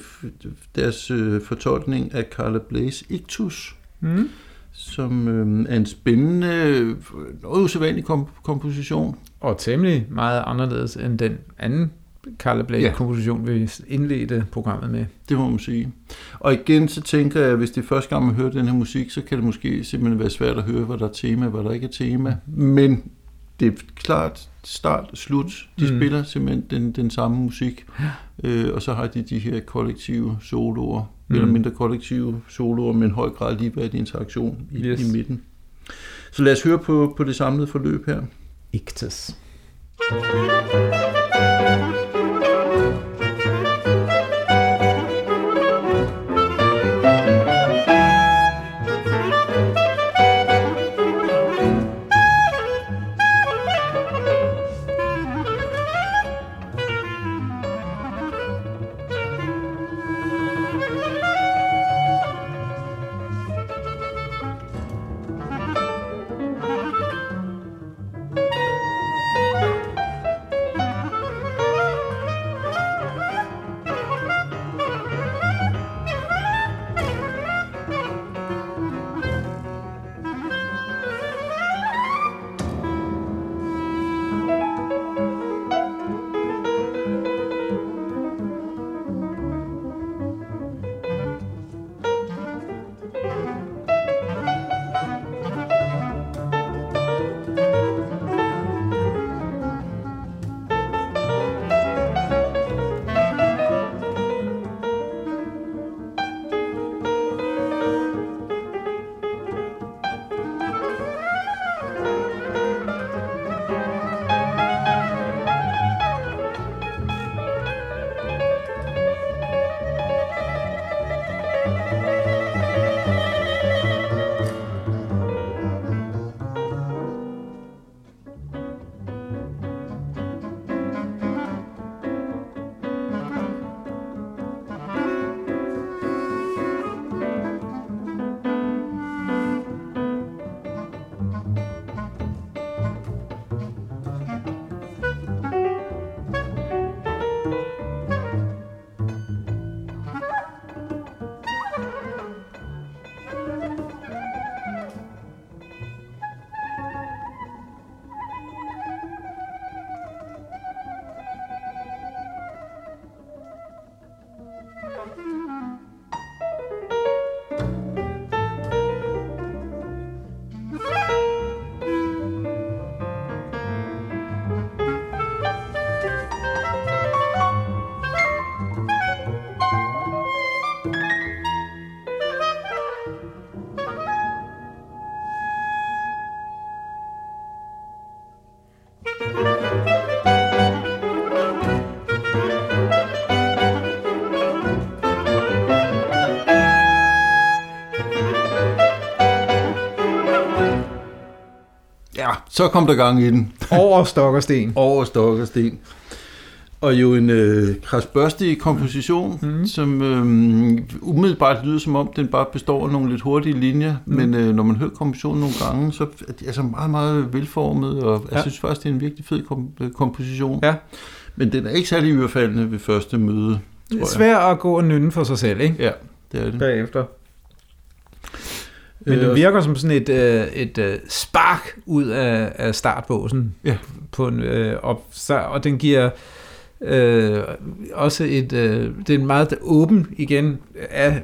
deres øh, fortolkning af Carla Blaze Ictus, Mm? Som øh, er en spændende, noget usædvanlig kom- komposition. Og temmelig meget anderledes end den anden Carla Ja. Blake-komposition, vi indledte programmet med. Det må man sige. Og igen, så tænker jeg, at hvis det er første gang, man hører den her musik, så kan det måske simpelthen være svært at høre, hvad der er tema, hvad der ikke er tema. Men det er klart start og slut. De. Mm. spiller simpelthen den, den samme musik. Øh, og så har de de her kollektive soloer, mm. Eller mindre kollektive soloer, med en høj grad ligeværdig interaktion i, yes. I midten. Så lad os høre på, på det samlede forløb her. Ictus. Thank Så kom der gang i den. Over stok og sten. Over stok og sten. Og jo en øh, krasbørstig komposition, mm. som øh, umiddelbart lyder som om, den bare består af nogle lidt hurtige linjer, mm. men øh, når man hører kompositionen nogle gange, så er det altså meget, meget velformet, og ja. jeg synes faktisk, det er en virkelig fed kom- komposition. Ja. Men den er ikke særlig yderfaldende ved første møde. Det er svært at gå og nynne for sig selv, ikke? Ja, det er det. Bagefter. Men det virker som sådan et, øh, et øh, spark ud af, af startbåsen. Ja. På en, øh, op, så, og den giver øh, også et... Øh, det er en meget åben igen. Af,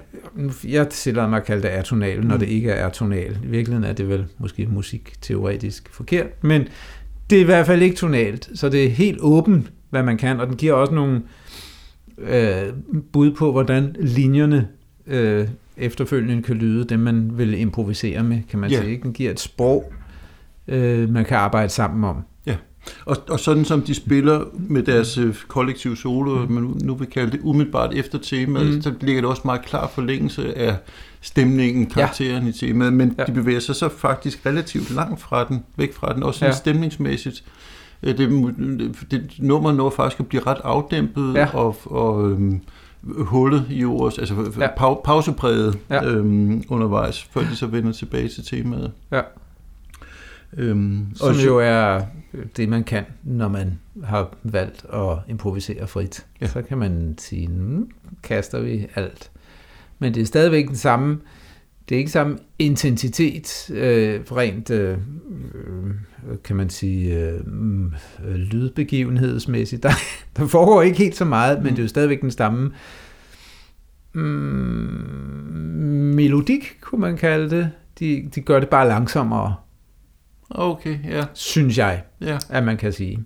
jeg tillader mig at kalde det atonal, mm. når det ikke er atonal. I virkeligheden er det vel måske musikteoretisk forkert, men det er i hvert fald ikke tonalt, så det er helt åbent, hvad man kan, og den giver også nogle øh, bud på, hvordan linjerne øh, efterfølgende kan lyde, det man vil improvisere med, kan man Ja. sige. Ikke? Den giver et sprog, øh, man kan arbejde sammen om. Og, og sådan som de spiller med deres øh, kollektive solo, mm. man nu- vil kalde det umiddelbart efter temaet, Mm. så ligger det også meget klar forlængelse af stemningen, karakteren ja. i temaet, men Ja. ja. de bevæger sig så faktisk relativt langt fra den, væk fra den, også sådan Ja. ja. stemningsmæssigt. Øh, Det, det nummer når faktisk at blive ret afdæmpet Ja. ja. og, og øhm, hullet i ordet, altså Ja. pau, pausepræget Ja. øhm, undervejs, før de så vender tilbage til temaet. Ja. Øhm, Som så- jo er det, man kan, når man har valgt at improvisere frit. Ja. Så kan man sige, nu kaster vi alt. Men det er stadigvæk den samme, det er ikke samme intensitet, øh, rent, øh, øh, kan man sige, øh, mm, lydbegivenhedsmæssigt. Der, der foregår ikke helt så meget, men Mm. det er jo stadigvæk den samme mm, melodik, kunne man kalde det. De, de gør det bare langsommere, Okay, ja. synes jeg, ja. at man kan sige.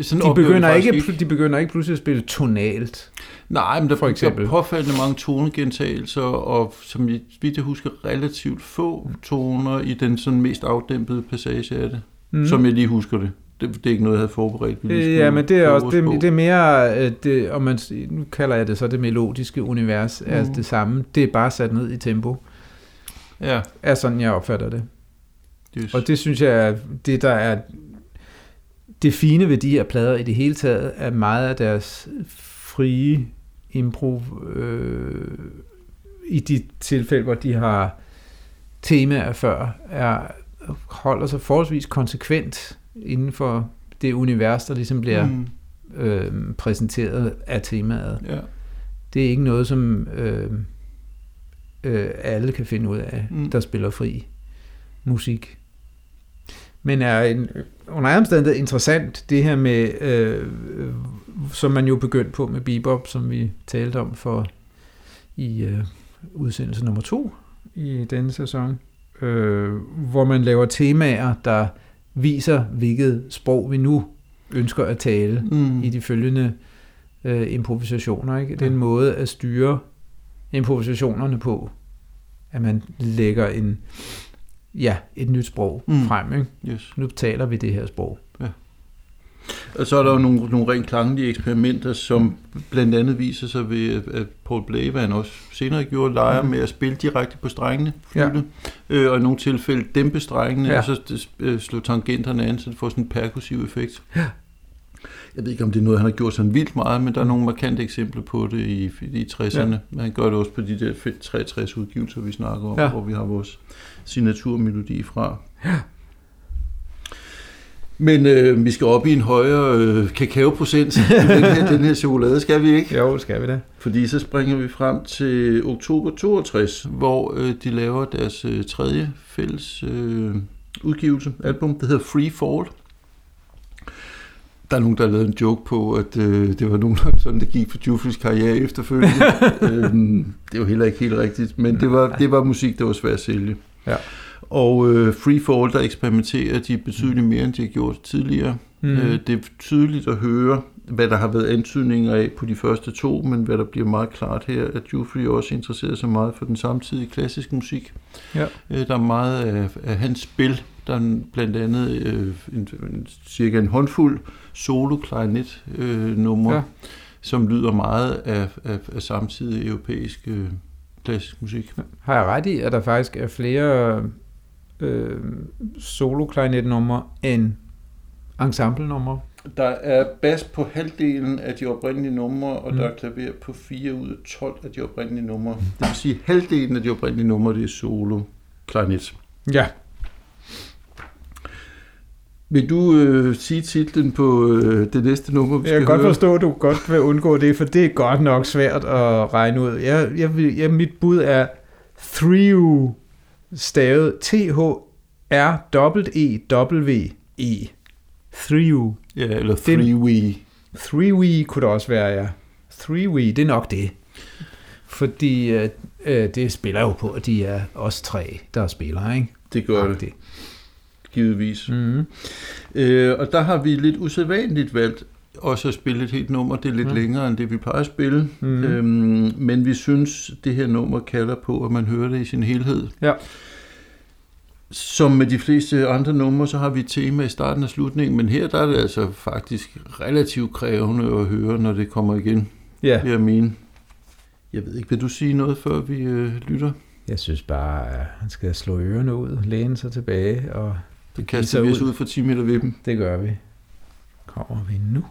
Sådan De begynder, ikke, ikke. de begynder ikke pludselig at spille tonalt. Nej, men der, For eksempel. er påfaldende mange tonegentagelser, og som jeg, vidt jeg husker, relativt få toner i den sådan mest afdæmpede passage af det, Mm. som jeg lige husker det. det. Det er ikke noget, jeg havde forberedt. Øh, Ja, men det er også det, det er mere, øh, det, om man, nu kalder jeg det så det melodiske univers, mm. er det samme. Det er bare sat ned i tempo, Ja, er sådan jeg opfatter det. just. Og det synes jeg det, der er det fine ved de her plader i det hele taget, er meget af deres frie improv øh, i de tilfælde, hvor de har temaer før, er, holder sig forholdsvis konsekvent inden for det univers, der ligesom bliver Mm, øh, præsenteret af temaet. ja. Det er ikke noget, som øh, øh, alle kan finde ud af, mm. Mm. der spiller fri musik. Men er en, under andre omstændigheder interessant, det her med, øh, som man jo begyndte på med bebop, som vi talte om for i øh, udsendelse nummer to i denne sæson, øh, hvor man laver temaer, der viser, hvilket sprog vi nu ønsker at tale Mm. i de følgende øh, improvisationer. Ikke? Det er en måde at styre improvisationerne på, at man lægger en, ja, et nyt sprog mm. Frem. Ikke? Yes. Nu taler vi det her sprog. Og så er der jo nogle, nogle rent klanglige eksperimenter, som blandt andet viser sig ved, at- Paul Blavan også senere gjorde leger Mm. med at spille direkte på strengene, Ja. fløjte, øh, og i nogle tilfælde dæmpe strengene, Ja. ja. og så øh, slå tangenterne an, så det får sådan en perkussiv effekt. Ja. Jeg ved ikke, om det er noget, han har gjort sådan vildt meget, men der er nogle markante eksempler på det i, i 60'erne. Ja. Han gør det også på de der 63 udgivelser, vi snakker om, Ja. ja. hvor vi har vores signaturmelodi fra. Ja. Men øh, vi skal op i en højere øh, kakaoprocent i den her, den her chokolade, skal vi ikke? Jo, skal vi det. Fordi så springer vi frem til oktober 62, hvor øh, de laver deres øh, tredje fælles øh, udgivelse, album, der hedder Free Fall. Der er nogen, der har lavet en joke på, at øh, det var nogenlunde sådan, det gik for Jufris karriere efterfølgende. øhm, det jo heller ikke helt rigtigt, men det var, det var musik, der var svært at sælge. Ja. Og øh, Free Fall, der eksperimenterer de betydeligt mere, end de har gjort tidligere. Mm. Øh, det er tydeligt at høre, hvad der har været antydninger af på de første to, men hvad der bliver meget klart her, at Jufri også interesserer sig meget for den samtidige klassiske musik. Ja. Øh, der er meget af, af hans spil, der er blandt andet øh, en, en, cirka en håndfuld solo klarinet øh, numre, Ja. som lyder meget af, af, af samtidig europæisk øh, klassisk musik. Har jeg ret i, at der faktisk er flere øh, solo-klarinet-nummer end ensemble-nummer? Der er bas på halvdelen af de oprindelige numre, og Mm. mm. der er klaver på 4 ud af 12 af de oprindelige numre. Det vil sige, at halvdelen af de oprindelige numre, det er solo klarinet. Ja. Vil du øh, sige titlen på øh, det næste nummer, vi Jeg kan skal godt høre? forstå, at du godt vil undgå det, for det er godt nok svært at regne ud. Jeg, jeg, jeg, mit bud er Threw, stavet T-H-R-E-W-E. Threw. Ja, eller Den- Three We. Three-wee kunne det også være, ja. Three-wee, det er nok det. Fordi øh, øh, det spiller jo på, at de er os tre, der spiller, ikke? Det gør det, det. Givetvis. Mm. Øh, og der har vi lidt usædvanligt valgt også at spille et helt nummer. Det er lidt mm. længere end det, vi plejer at spille. Mm. Øhm, men vi synes, det her nummer kalder på, at man hører det i sin helhed. Ja. Som med de fleste andre numre, så har vi et tema i starten og slutningen, men her der er det altså faktisk relativt krævende at høre, når det kommer igen, Ja, vil jeg mene. Jeg ved ikke, vil du sige noget, før vi øh, lytter? jeg synes bare, at han skal slå ørerne ud, læne sig tilbage, og Det kaster vi os ud for 10 meter dem. det gør vi. Kommer vi nu?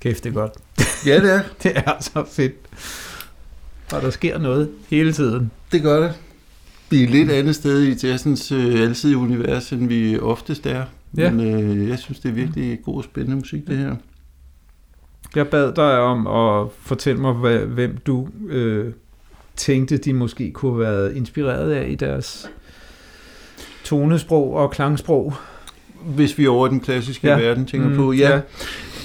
Kæft, det er godt. Ja, det er. Det er så fedt. Og der sker noget hele tiden. Det gør det. Vi er et lidt andet sted i jazzens øh, alsidige univers, end vi oftest er. Ja. Men øh, jeg synes, det er virkelig god og spændende musik, det her. Jeg bad dig om at fortælle mig, hvad, hvem du øh, tænkte, de måske kunne have været inspireret af i deres tonesprog og klangsprog. Hvis vi er over den klassiske Ja. verden tænker mm, på. Ja. ja.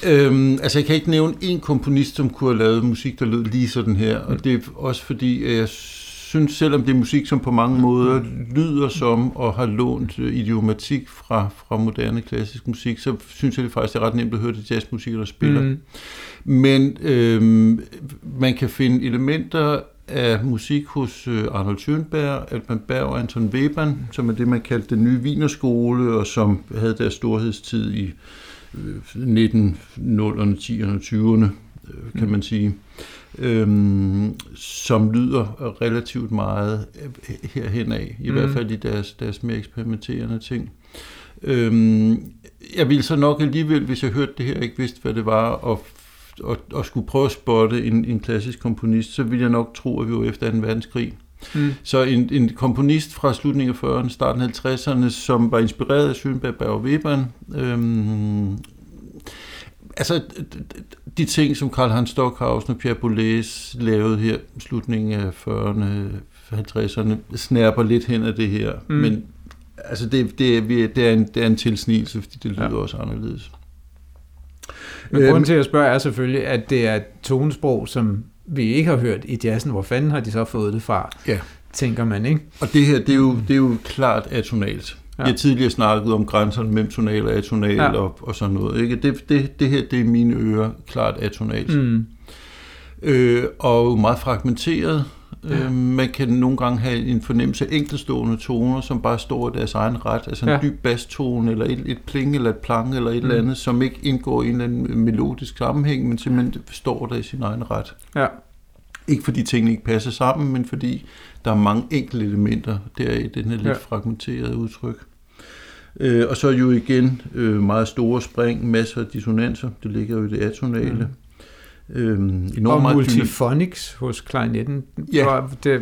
Øhm, altså, jeg kan ikke nævne en komponist, som kunne have lavet musik, der lød lige sådan her. Og det er også fordi, at jeg synes, selvom det er musik, som på mange måder lyder som og har lånt øh, idiomatik fra, fra moderne klassisk musik, så synes jeg det faktisk er ret nemt at høre det jazzmusikere, der spiller. Mm. Men øhm, man kan finde elementer af musik hos øh, Arnold Schönberg, Alban Berg og Anton Webern, som er det, man kaldte den nye Wienerskole, og som havde deres storhedstid i 1900'erne, 10'erne, 20'erne, øh, kan man sige, øhm, som lyder relativt meget øh, herhen af, i Mm. hvert fald i deres, deres mere eksperimenterende ting. Øhm, jeg ville så nok alligevel, hvis jeg hørte det her, ikke vidste, hvad det var, og, og, og skulle prøve at spotte en, en klassisk komponist, så ville jeg nok tro, at vi var efter 2. verdenskrig. Mm. Så en, en komponist fra slutningen af 40'erne, starten af 50'erne, som var inspireret af Schönberg, Berg og Webern. Øhm, altså, de ting, som Karl Hans Stockhausen og Pierre Boulez lavede her i slutningen af 40'erne, 50'erne, snærper lidt hen af det her. Mm. Men altså, det, det, er, det, er en, det er en tilsnigelse, fordi det lyder Ja. også anderledes. Men Øhm, grunden til at spørge er selvfølgelig, at det er et tonesprog, som vi ikke har hørt i jazzen. Hvor fanden har de så fået det fra? Ja. Tænker man, ikke? Og det her, det er jo, det er jo klart atonalt. Ja. Jeg har tidligere snakket om grænserne mellem tonal og atonal Ja. og, og sådan noget. Ikke? Det, det, det her, det er mine ører klart atonalt. Mm. Øh, og meget fragmenteret. Ja. Øh, man kan nogle gange have en fornemmelse af enkeltstående toner, som bare står i deres egen ret. Altså en Ja. dyb bastone, eller et, et pling, eller et plang, eller et Mm. eller andet, som ikke indgår i en eller anden melodisk sammenhæng, men simpelthen står der i sin egen ret. Ja. Ikke fordi tingene ikke passer sammen, men fordi der er mange enkelte elementer der i den her lidt ja. fragmenterede udtryk. Øh, og så jo igen øh, meget store spring, masser af dissonanser. Det ligger jo i det atonale. Mm. Mm. Øh, enormt Og meget multifonics hos klarinetten. Ja. Det,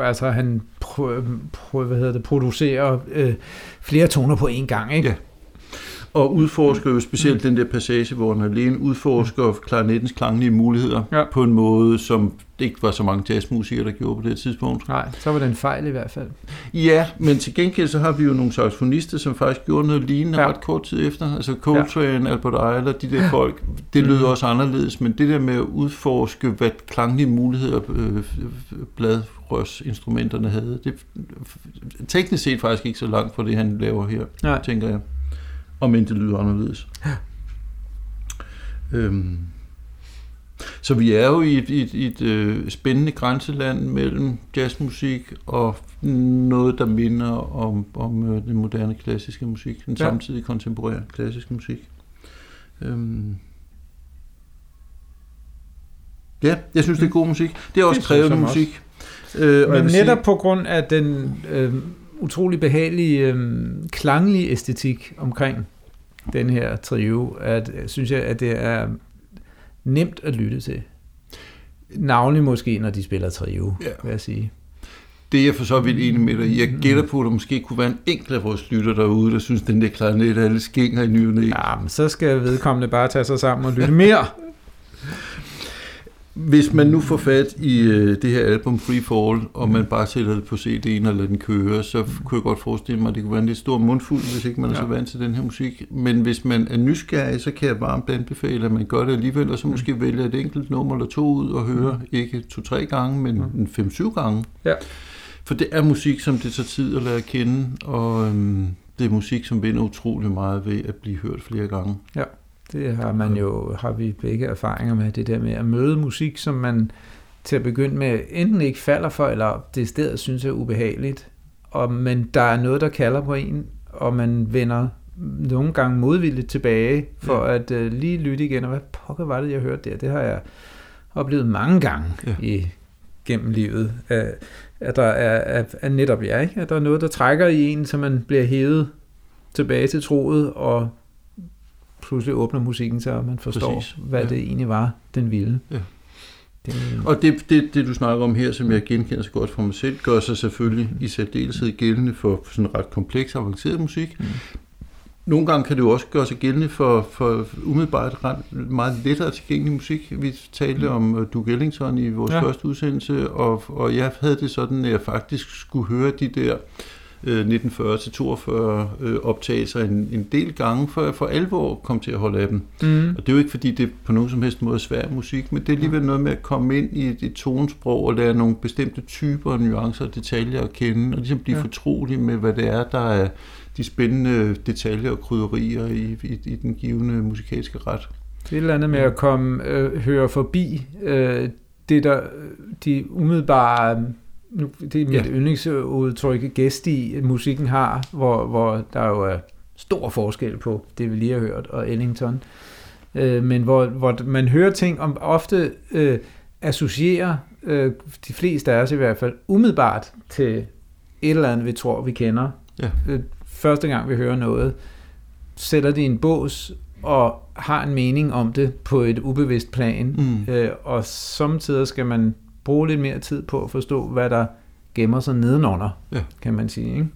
altså han prø, prø, hvad hedder det, producerer øh, flere toner på én gang, ikke? Ja. Og udforsker jo specielt den der passage, hvor han alene udforsker klarinettens klanglige muligheder Ja. på en måde, som det ikke var så mange jazzmusikere, der gjorde på det tidspunkt. Nej, så var det en fejl i hvert fald. Ja, men til gengæld så har vi jo nogle saxofonister, som faktisk gjorde noget lignende Ja. ret kort tid efter. Altså Coltrane, ja. Albert Eiler, de der folk, det lød Mhm. også anderledes, men det der med at udforske, hvad klanglige muligheder øh, bladrørsinstrumenterne havde, det er teknisk set faktisk ikke så langt fra det, han laver her, Nej. tænker jeg. Om end det lyder anderledes. Øhm. Så vi er jo i et, et, i et øh, spændende grænseland mellem jazzmusik og noget, der minder om, om øh, den moderne klassiske musik, den Ja. ja. samtidig kontemporære klassiske musik. Øhm. Ja, jeg synes, det er god musik. Det er også Det krævende også. musik. Øh, og Men netop sige- på grund af den øh, utrolig behagelige, øh, klanglige æstetik omkring den her trio, at, øh, synes jeg, at det er nemt at lytte til. Navnlig måske, når de spiller trio, Ja. vil jeg sige. Det er jeg for så vidt enig med dig. Jeg gætter på, at der måske kunne være en enkelt af vores lytter derude, der synes, den der klarinet er lidt skænger i. Ja, men så skal vedkommende bare tage sig sammen og lytte mere. Hvis man nu får fat i øh, det her album Free Fall, og man bare sætter det på CD'en og lader den køre, så kunne jeg godt forestille mig, at det kunne være en lidt stor mundfuld, hvis ikke man er Ja. så vant til den her musik. Men hvis man er nysgerrig, så kan jeg varmt anbefale, at man gør det alligevel, og så måske vælge et enkelt nummer eller to ud og høre, ikke to-tre gange, men en fem-syv gange. Ja. For det er musik, som det tager tid at lære at kende, og øhm, det er musik, som vinder utrolig meget ved at blive hørt flere gange. Det har man jo, har vi begge erfaringer med, det der med at møde musik, som man til at begynde med enten ikke falder for, eller det stedet synes er ubehageligt. Og, men der er noget, der kalder på en, og man vender nogle gange modvilligt tilbage, for ja. at uh, lige lytte igen, og hvad pokker var det, jeg hørte der? Det har jeg oplevet mange gange ja. Ja. i gennem livet, at, at der er at, at netop ja, ikke? at der er noget, der trækker i en, så man bliver hævet tilbage til troet, og pludselig åbner musikken sig, og man forstår, Præcis. hvad Ja. det egentlig var, den ville. Ja. Det, Og det, det, det, du snakker om her, som jeg genkender så godt fra mig selv, gør sig selvfølgelig i særdeleshed gældende for sådan ret kompleks, avanceret musik. Mm. Nogle gange kan det jo også gøre sig gældende for, for umiddelbart ret meget lettere tilgængelig musik. Vi talte Mm. om uh, Duke Ellington i vores Ja. første udsendelse, og, og jeg havde det sådan, at jeg faktisk skulle høre de der øh, 1940-42 øh, optagelser en, en del gange, før jeg for alvor kom til at holde af dem. mm, Og det er jo ikke, fordi det på nogen som helst måde er svær musik, men det er alligevel noget med at komme ind i et, et tonesprog og lære nogle bestemte typer, nuancer og detaljer at kende, og ligesom blive ja. fortrolig med, hvad det er, der er de spændende detaljer og krydderier i, i, i den givende musikalske ret. det er et eller andet med at komme, øh, høre forbi øh, det, der de umiddelbare, nu, det er mit Ja. yndlingsudtryk, gæst i musikken har, hvor, hvor der jo er stor forskel på det, vi lige har hørt, og Ellington. Øh, men hvor, hvor man hører ting, om ofte øh, associerer øh, de fleste af os i hvert fald umiddelbart til et eller andet, vi tror, vi kender. Ja. Øh, første gang, vi hører noget, sætter det i en bås og har en mening om det på et ubevidst plan. Mm. Øh, og samtidig skal man bruge lidt mere tid på at forstå, hvad der gemmer sig nedenunder, Ja. kan man sige. Ikke?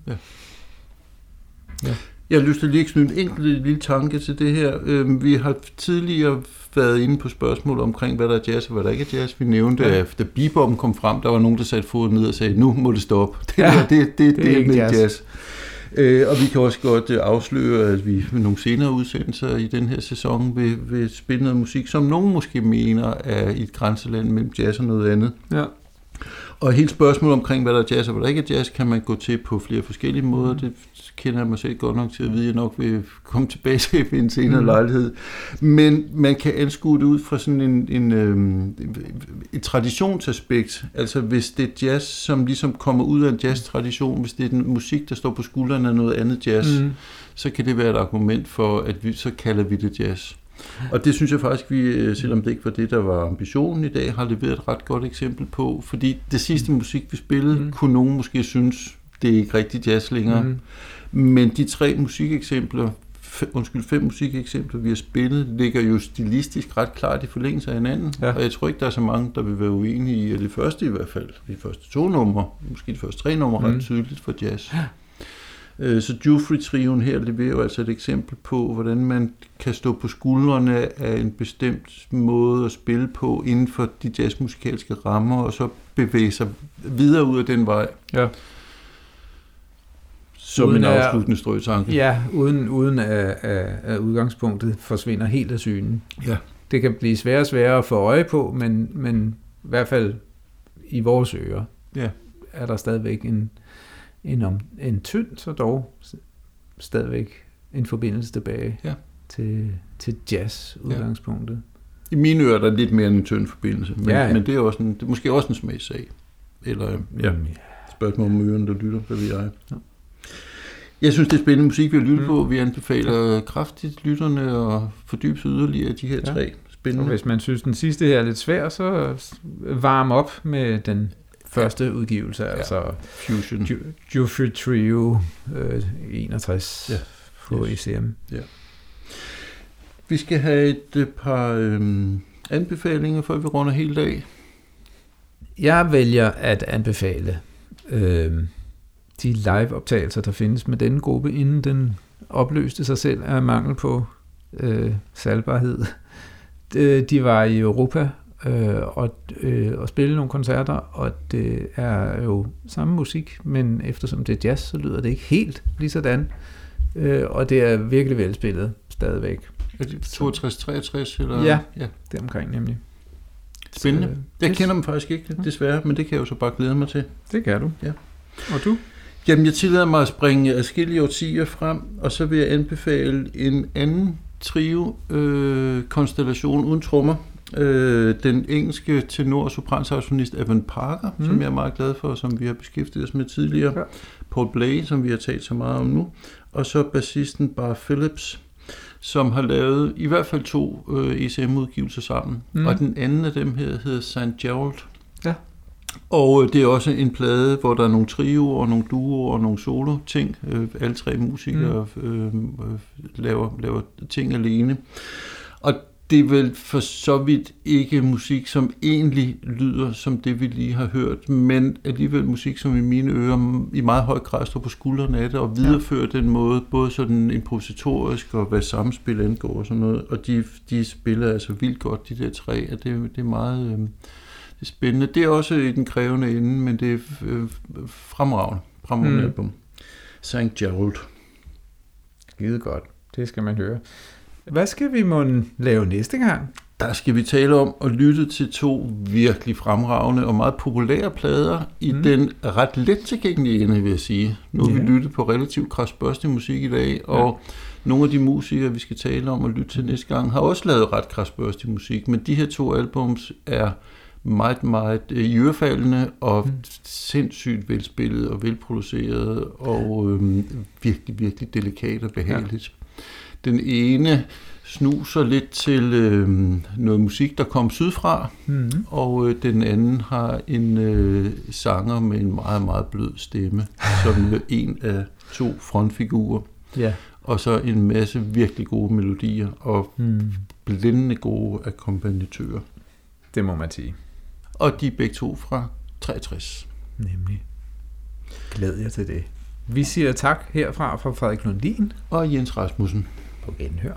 Jeg har lyst til lige at knytte en enkelt lille tanke til det her. Øhm, Vi har tidligere været inde på spørgsmål omkring, hvad der er jazz og hvad der ikke er jazz. Vi nævnte, Ja. ja. at da bebop'en kom frem, der var nogen, der satte foden ned og sagde, nu må det stoppe. Det, Ja, ja, det, det, det, det, er ikke ikke jazz. jazz. Øh, og vi kan også godt øh, afsløre, at vi med nogle senere udsendelser i den her sæson vil, vil spille noget musik, som nogen måske mener er i et grænseland mellem jazz og noget andet. Ja. Og hele spørgsmålet omkring, hvad der er jazz og hvad der ikke er jazz, kan man gå til på flere forskellige måder. Mm. Det kender jeg mig selv godt nok til at vide, at jeg nok vil komme tilbage til ved en senere Mm. mm. lejlighed. Men man kan anskue det ud fra sådan en, en, øhm, et traditionsaspekt. Altså hvis det er jazz, som ligesom kommer ud af en jazztradition, hvis det er den musik, der står på skuldrene af noget andet jazz, mm. Mm. så kan det være et argument for, at vi så kalder vi det jazz. Og det synes jeg faktisk, vi, øh, selvom det ikke var det, der var ambitionen i dag, har leveret et ret godt eksempel på. Fordi det sidste musik, vi spillede, Mm. mm. kunne nogen måske synes, det er ikke rigtig jazz længere. Mm. Men de tre musikeksempler, undskyld, fem musikeksempler, vi har spillet, ligger jo stilistisk ret klart i forlængelse af hinanden. Ja. Og jeg tror ikke, der er så mange, der vil være uenige i, at det første i hvert fald, de første to numre, måske de første tre numre, mm. Ret tydeligt for jazz. Øh, Så Jufrey-trioen her leverer jo altså et eksempel på, hvordan man kan stå på skuldrene af en bestemt måde at spille på inden for de jazzmusikalske rammer, og så bevæge sig videre ud af den vej. Ja. Som Uden en afsluttende strøtanke. Ja, uden, uden at, at, at udgangspunktet forsvinder helt af synen. Ja. Det kan blive sværere og sværere at få øje på, men, men i hvert fald i vores ører Ja. er der stadigvæk en, en, om, en tynd, så dog stadigvæk en forbindelse tilbage Ja. til, til jazz-udgangspunktet. I mine ører er der lidt mere end en tynd forbindelse, men, Ja, ja, ja. ja. men det er, også en, det er måske også en smagssag. Eller ja, spørgsmål om ørerne, der lytter, hvad ved jeg. Ja. Jeg synes, det er spændende musik, vi har lyttet Mm. på. Vi anbefaler kraftigt lytterne og fordybe sig yderligere i de her Ja. ja. tre Og spændende. hvis man synes, den sidste her er lidt svær, så varm op med den første udgivelse, ja. altså Fusion. Ju- Jufrey Trio øh, 61 Ja. på Yes. ECM. Vi skal have et øh, par øhm, anbefalinger, før vi runder helt af. Jeg vælger at anbefale øh, de live-optagelser, der findes med denne gruppe, inden den opløste sig selv af mangel på øh, salgbarhed. De, de var i Europa øh, og, øh, og spille nogle koncerter, og det er jo samme musik, men eftersom det er jazz, så lyder det ikke helt lige sådan. Øh, og det er virkelig velspillet stadigvæk. Er det 62-63? Eller? Ja. ja. Det omkring nemlig. Spændende. Så, Jeg det- kender dem faktisk ikke, desværre, men det kan jeg jo så bare glæde mig til. Det kan du. Ja. Og du? Jamen, jeg tillader mig at springe adskillige årtier frem, og så vil jeg anbefale en anden trio-konstellation uden trommer. Øh, den engelske tenor- og sopransaxofonist Evan Parker, Mm. som jeg er meget glad for, som vi har beskæftiget os med tidligere. Ja. Paul Blay, som vi har talt så meget om nu. Og så bassisten Bar Phillips, som har lavet i hvert fald to øh, ECM-udgivelser sammen. Mm. Mm. Og den anden af dem her hedder St. Gerald. Og øh, det er også en plade, hvor der er nogle trioer, og nogle duoer og nogle solo-ting. Øh, alle tre musikere øh, øh, laver, laver ting alene. Og det er vel for så vidt ikke musik, som egentlig lyder som det, vi lige har hørt, men alligevel musik, som i mine ører i meget høj grad står på skuldrene af det, og viderefører ja. den måde, både sådan improvisatorisk og hvad samspil angår og sådan noget, og de, de spiller altså vildt godt, de der tre, og det, det er meget øh, er spændende. Det er også i den krævende ende, men det er øh, fremragende, fremragende mm. album. St. Gerald. Skide godt, det skal man høre. Hvad skal vi må lave næste gang? Der skal vi tale om at lytte til to virkelig fremragende og meget populære plader i mm. den ret let tilgængelige ende, vil jeg sige. Nu har ja. vi lyttet på relativt krasbørstig musik i dag, og ja. nogle af de musikere, vi skal tale om og lytte til næste gang, har også lavet ret krasbørstig musik, men de her to albums er meget, meget øh, iørefaldende og mm. sindssygt velspillet og velproduceret og øhm, virkelig, virkelig delikat og behageligt. Ja. Den ene snuser lidt til øh, noget musik, der kom sydfra, mm-hmm. og øh, den anden har en øh, sanger med en meget, meget blød stemme, som en af to frontfigurer. Ja. Og så en masse virkelig gode melodier og mm. blændende gode akkompagnatører. Det må man sige. Og de er begge to fra 63. Nemlig. Glæder jeg til det. Vi siger tak herfra fra Frederik Lundin og Jens Rasmussen på genhør.